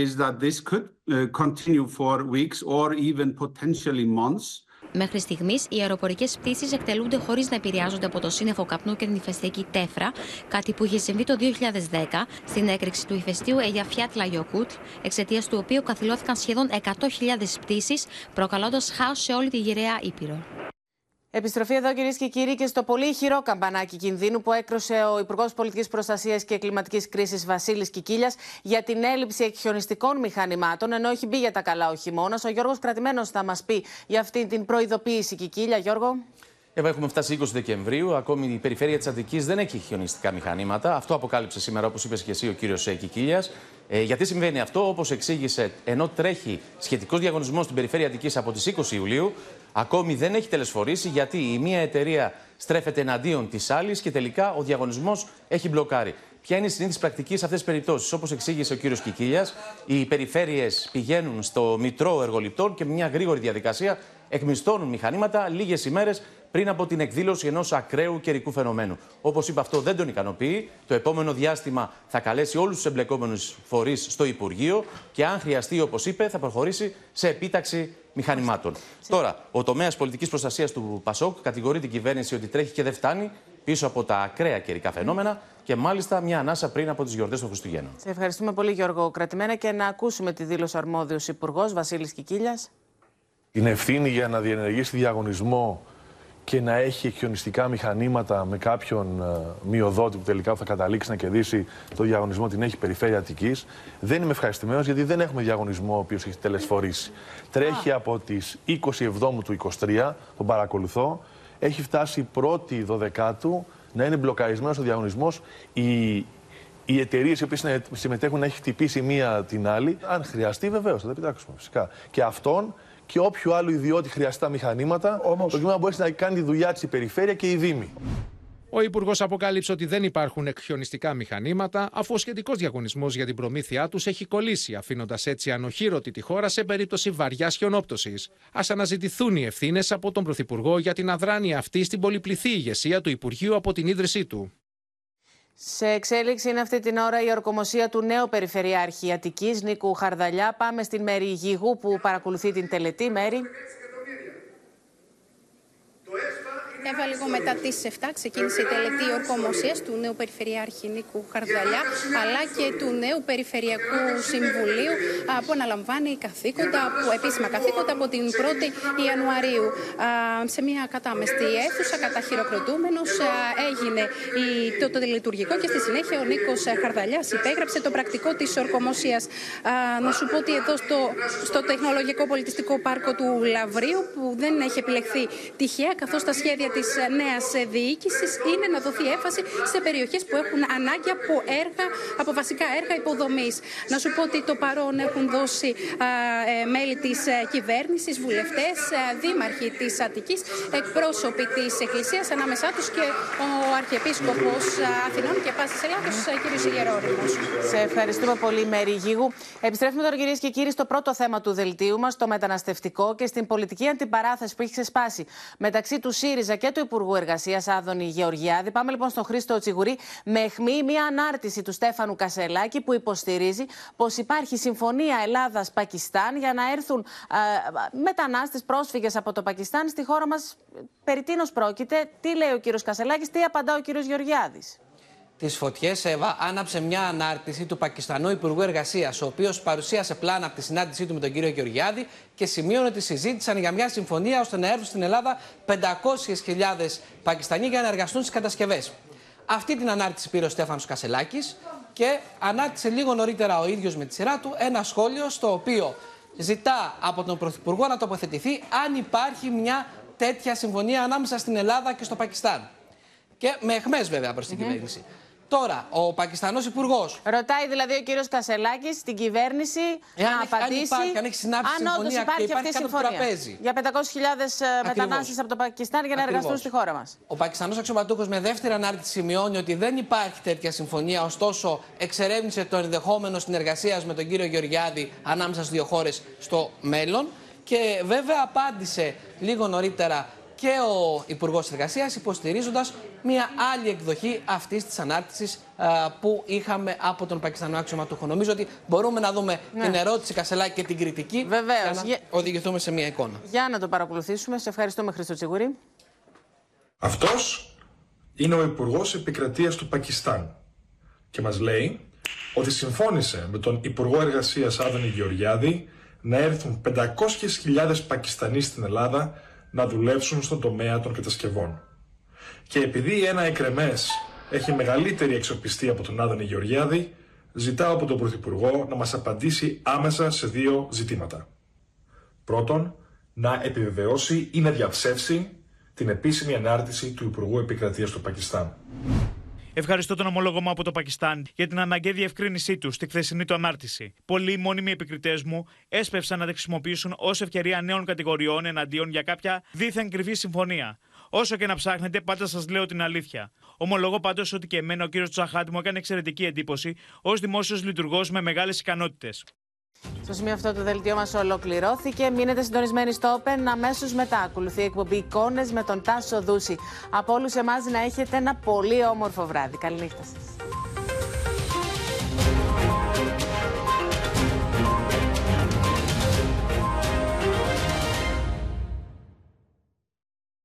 Speaker 60: is that this could uh, continue for weeks or even potentially months.
Speaker 58: Μέχρι στιγμής, οι αεροπορικές πτήσεις εκτελούνται χωρίς να επηρεάζονται από το σύννεφο καπνού και την ηφαιστειακή τέφρα, κάτι που είχε συμβεί το 2010 στην έκρηξη του ηφαιστείου Έιγιαφιατλαγιοκούτ, εξαιτίας του οποίου καθυλώθηκαν σχεδόν 100.000 πτήσεις, προκαλώντας χάος σε όλη τη γυραιά Ήπειρο.
Speaker 2: Επιστροφή εδώ κυρίες και κύριοι και στο πολύ ηχηρό καμπανάκι κινδύνου που έκρουσε ο Υπουργός Πολιτικής Προστασίας και Κλιματικής Κρίσης Βασίλης Κικίλιας για την έλλειψη εκχιονιστικών μηχανημάτων, ενώ έχει μπει για τα καλά ο χειμώνας. Ο Γιώργος Κρατημένος θα μας πει για αυτή την προειδοποίηση Κικίλια. Γιώργο.
Speaker 41: Εύα, έχουμε φτάσει 20 Δεκεμβρίου. Ακόμη η περιφέρεια της Αττικής δεν έχει χιονιστικά μηχανήματα. Αυτό αποκάλυψε σήμερα, όπως είπες και εσύ, ο κύριος Κικίλιας. Ε, γιατί συμβαίνει αυτό, όπως εξήγησε, ενώ τρέχει σχετικός διαγωνισμός στην περιφέρεια Αττικής από τις 20 Ιουλίου, ακόμη δεν έχει τελεσφορήσει γιατί η μία εταιρεία στρέφεται εναντίον της άλλης και τελικά ο διαγωνισμός έχει μπλοκάρει. Ποια είναι η συνήθι πρακτική σε αυτές τις περιπτώσεις; Όπως εξήγησε ο κύριος Κικίλιας, οι περιφέρειες πηγαίνουν στο Μητρό Εργοληπτών και με μια γρήγορη διαδικασία εκμισθώνουν μηχανήματα λίγες ημέρες πριν από την εκδήλωση ενός ακραίου καιρικού φαινομένου. Όπως είπα, αυτό δεν τον ικανοποιεί. Το επόμενο διάστημα θα καλέσει όλους τους εμπλεκόμενους φορείς στο Υπουργείο και, αν χρειαστεί, όπως είπε, θα προχωρήσει σε επίταξη μηχανημάτων. Τώρα, ο τομέας πολιτικής προστασίας του Πασόκ κατηγορεί την κυβέρνηση ότι τρέχει και δεν φτάνει πίσω από τα ακραία καιρικά φαινόμενα και μάλιστα μια ανάσα πριν από τις γιορτές των Χριστουγέννων.
Speaker 2: Σε ευχαριστούμε πολύ, Γιώργο Κρατημένα, και να ακούσουμε τη δήλωση αρμόδιος Υπουργός Βασίλης Κικίλιας.
Speaker 61: Την ευθύνη για να διενεργήσει διαγωνισμό και να έχει χιονιστικά μηχανήματα με κάποιον uh, μειοδότη που τελικά θα καταλήξει να κερδίσει το διαγωνισμό την έχει περιφέρεια Αττικής. Δεν είμαι ευχαριστημένος γιατί δεν έχουμε διαγωνισμό ο οποίος έχει τελεσφορήσει. Τρέχει από τις 27 του 23, τον παρακολουθώ. Έχει φτάσει πρώτη δωδεκάτου να είναι μπλοκαρισμένος ο διαγωνισμός. Οι, οι εταιρείες οι οποίες συμμετέχουν να έχει χτυπήσει μία την άλλη. Αν χρειαστεί, βεβαίως θα τα επιτάξουμε φυσικά. Και αυτόν και όποιο άλλο ιδιώτη χρειαστεί τα μηχανήματα, Όμως... προκειμένου να μπορέσει να κάνει τη δουλειά της η περιφέρεια και η Δήμη.
Speaker 62: Ο Υπουργός αποκάλυψε ότι δεν υπάρχουν εκχιονιστικά μηχανήματα, αφού ο σχετικός διαγωνισμός για την προμήθειά τους έχει κολλήσει, αφήνοντας έτσι ανοχήρωτη τη χώρα σε περίπτωση βαριάς χιονόπτωσης. Α αναζητηθούν οι ευθύνες από τον Πρωθυπουργό για την αδράνεια αυτή στην πολυπληθή ηγεσία του Υπουργείου από την ίδρυσή του.
Speaker 2: Σε εξέλιξη είναι αυτή την ώρα η ορκομοσία του νέου Περιφερειάρχη Αττικής, Νίκου Χαρδαλιά. Πάμε στην Μέρη Γιγού που παρακολουθεί την τελετή. Μέρη.
Speaker 63: Εύα, λίγο μετά τις 7 ξεκίνησε η τελετή ορκομοσίας του νέου Περιφερειάρχη Νίκου Χαρδαλιά, αλλά και του νέου Περιφερειακού Συμβουλίου που αναλαμβάνει καθήκοντα, επίσημα καθήκοντα από την 1η Ιανουαρίου. Σε μια κατάμεστη αίθουσα, καταχειροκροτούμενος, έγινε το, το λειτουργικό και στη συνέχεια ο Νίκος Χαρδαλιάς υπέγραψε το πρακτικό της ορκομοσίας. Να σου πω ότι εδώ στο, στο Τεχνολογικό Πολιτιστικό Πάρκο του Λαβρίου, που δεν έχει επιλεχθεί τυχαία, καθώς τα σχέδια της νέας διοίκησης είναι να δοθεί έμφαση σε περιοχές που έχουν ανάγκη από, έργα, από βασικά έργα υποδομής. Να σου πω ότι το παρόν έχουν δώσει ε, μέλη της ε, κυβέρνησης, βουλευτές, ε, δήμαρχοι της Αττικής, εκπρόσωποι της Εκκλησίας, ανάμεσά τους και ο Αρχιεπίσκοπος Αθηνών και Πάσης Ελλάδος, κ. Γερόνιμο.
Speaker 2: Σε ευχαριστούμε πολύ, Μέρη Γίγου. Επιστρέφουμε τώρα, κυρίες και κύριοι, στο πρώτο θέμα του δελτίου μας, το μεταναστευτικό και στην πολιτική αντιπαράθεση που έχει ξεσπάσει μεταξύ του ΣΥΡΙΖΑ και του Υπουργού Εργασίας Άδωνη Γεωργιάδη. Πάμε λοιπόν στον Χρήστο Τσιγουρή με αιχμή μια ανάρτηση του Στέφανου Κασελάκη που υποστηρίζει πως υπάρχει συμφωνία Ελλάδα-Πακιστάν για να έρθουν μετανάστες, πρόσφυγες από το Πακιστάν στη χώρα μας. Περί τίνος πρόκειται, τι λέει ο κύριος Κασελάκης, τι απαντά ο κύριος Γεωργιάδης;
Speaker 26: Τις φωτιές, Εύα, άναψε μια ανάρτηση του Πακιστανού Υπουργού Εργασίας, ο οποίος παρουσίασε πλάνα από τη συνάντησή του με τον κύριο Γεωργιάδη και σημείωνε ότι συζήτησαν για μια συμφωνία ώστε να έρθουν στην Ελλάδα 500.000 Πακιστανοί για να εργαστούν στις κατασκευές. Αυτή την ανάρτηση πήρε ο Στέφανος Κασελάκης και ανάρτησε λίγο νωρίτερα ο ίδιος με τη σειρά του ένα σχόλιο στο οποίο ζητά από τον Πρωθυπουργό να τοποθετηθεί αν υπάρχει μια τέτοια συμφωνία ανάμεσα στην Ελλάδα και στο Πακιστάν. Και με εχμές βέβαια προς την κυβέρνηση. Τώρα, ο Πακιστανός Υπουργός.
Speaker 2: Ρωτάει δηλαδή ο κύριος Κασελάκης στην κυβέρνηση
Speaker 26: Εάν
Speaker 2: να απαντήσει.
Speaker 26: Αν, υπάρχει, αν έχει συνάψει
Speaker 2: αν όντως υπάρχει,
Speaker 26: υπάρχει
Speaker 2: αυτή η συμφωνία. Για 500.000 μετανάστες από το Πακιστάν για να
Speaker 26: Ακριβώς.
Speaker 2: εργαστούν στη χώρα μας.
Speaker 26: Ο Πακιστανός αξιωματούχος με δεύτερη ανάρτηση σημειώνει ότι δεν υπάρχει τέτοια συμφωνία, ωστόσο εξερεύνησε το ενδεχόμενο συνεργασίας με τον κύριο Γεωργιάδη ανάμεσα στις δύο χώρες στο μέλλον. Και βέβαια απάντησε λίγο νωρίτερα και ο Υπουργός Εργασίας, υποστηρίζοντας μια άλλη εκδοχή αυτής της ανάρτησης που είχαμε από τον Πακιστανό αξιωματούχο. Νομίζω ότι μπορούμε να δούμε
Speaker 2: Ναι.
Speaker 26: την ερώτηση Κασελάκη και την κριτική
Speaker 2: Βεβαίως.
Speaker 26: για να
Speaker 2: Για-
Speaker 26: οδηγηθούμε σε μια εικόνα.
Speaker 2: Για να το παρακολουθήσουμε. Σε ευχαριστούμε, Χρήστο Τσιγουρή.
Speaker 24: Αυτός είναι ο Υπουργός Επικρατείας του Πακιστάν και μας λέει ότι συμφώνησε με τον Υπουργό Εργασίας Άδωνη Γεωργιάδη να έρθουν 500.000 Πακιστανοί στην Ελλάδα να δουλέψουν στον τομέα των κατασκευών. Και επειδή ένα εκρεμές έχει μεγαλύτερη εξοπιστία από τον Άδωνη Γεωργιάδη, ζητάω από τον Πρωθυπουργό να μας απαντήσει άμεσα σε δύο ζητήματα. Πρώτον, να επιβεβαιώσει ή να διαψεύσει
Speaker 64: την επίσημη ανάρτηση του Υπουργού Επικρατείας του Πακιστάν.
Speaker 24: Ευχαριστώ τον ομολόγο μου από το Πακιστάν για την αναγκαία διευκρίνησή του στη χθεσινή του ανάρτηση. Πολλοί μόνιμοι επικριτές μου έσπευσαν να τη χρησιμοποιήσουν ως ευκαιρία νέων κατηγοριών εναντίον για κάποια δίθεν κρυφή συμφωνία. Όσο και να ψάχνετε, πάντα σας λέω την αλήθεια. Ομολογώ πάντως ότι και εμένα ο κύριος Τσαχάτη μου έκανε εξαιρετική εντύπωση ως δημόσιος λειτουργός με μεγάλες ικανότητες.
Speaker 2: Στο σημείο αυτό το δελτίο μας ολοκληρώθηκε. Μείνετε συντονισμένοι στο Open. Αμέσως μετά ακολουθεί η εκπομπή Εικόνες με τον Τάσο Δούση. Από όλους εμάς να έχετε ένα πολύ όμορφο βράδυ. Καληνύχτα σας.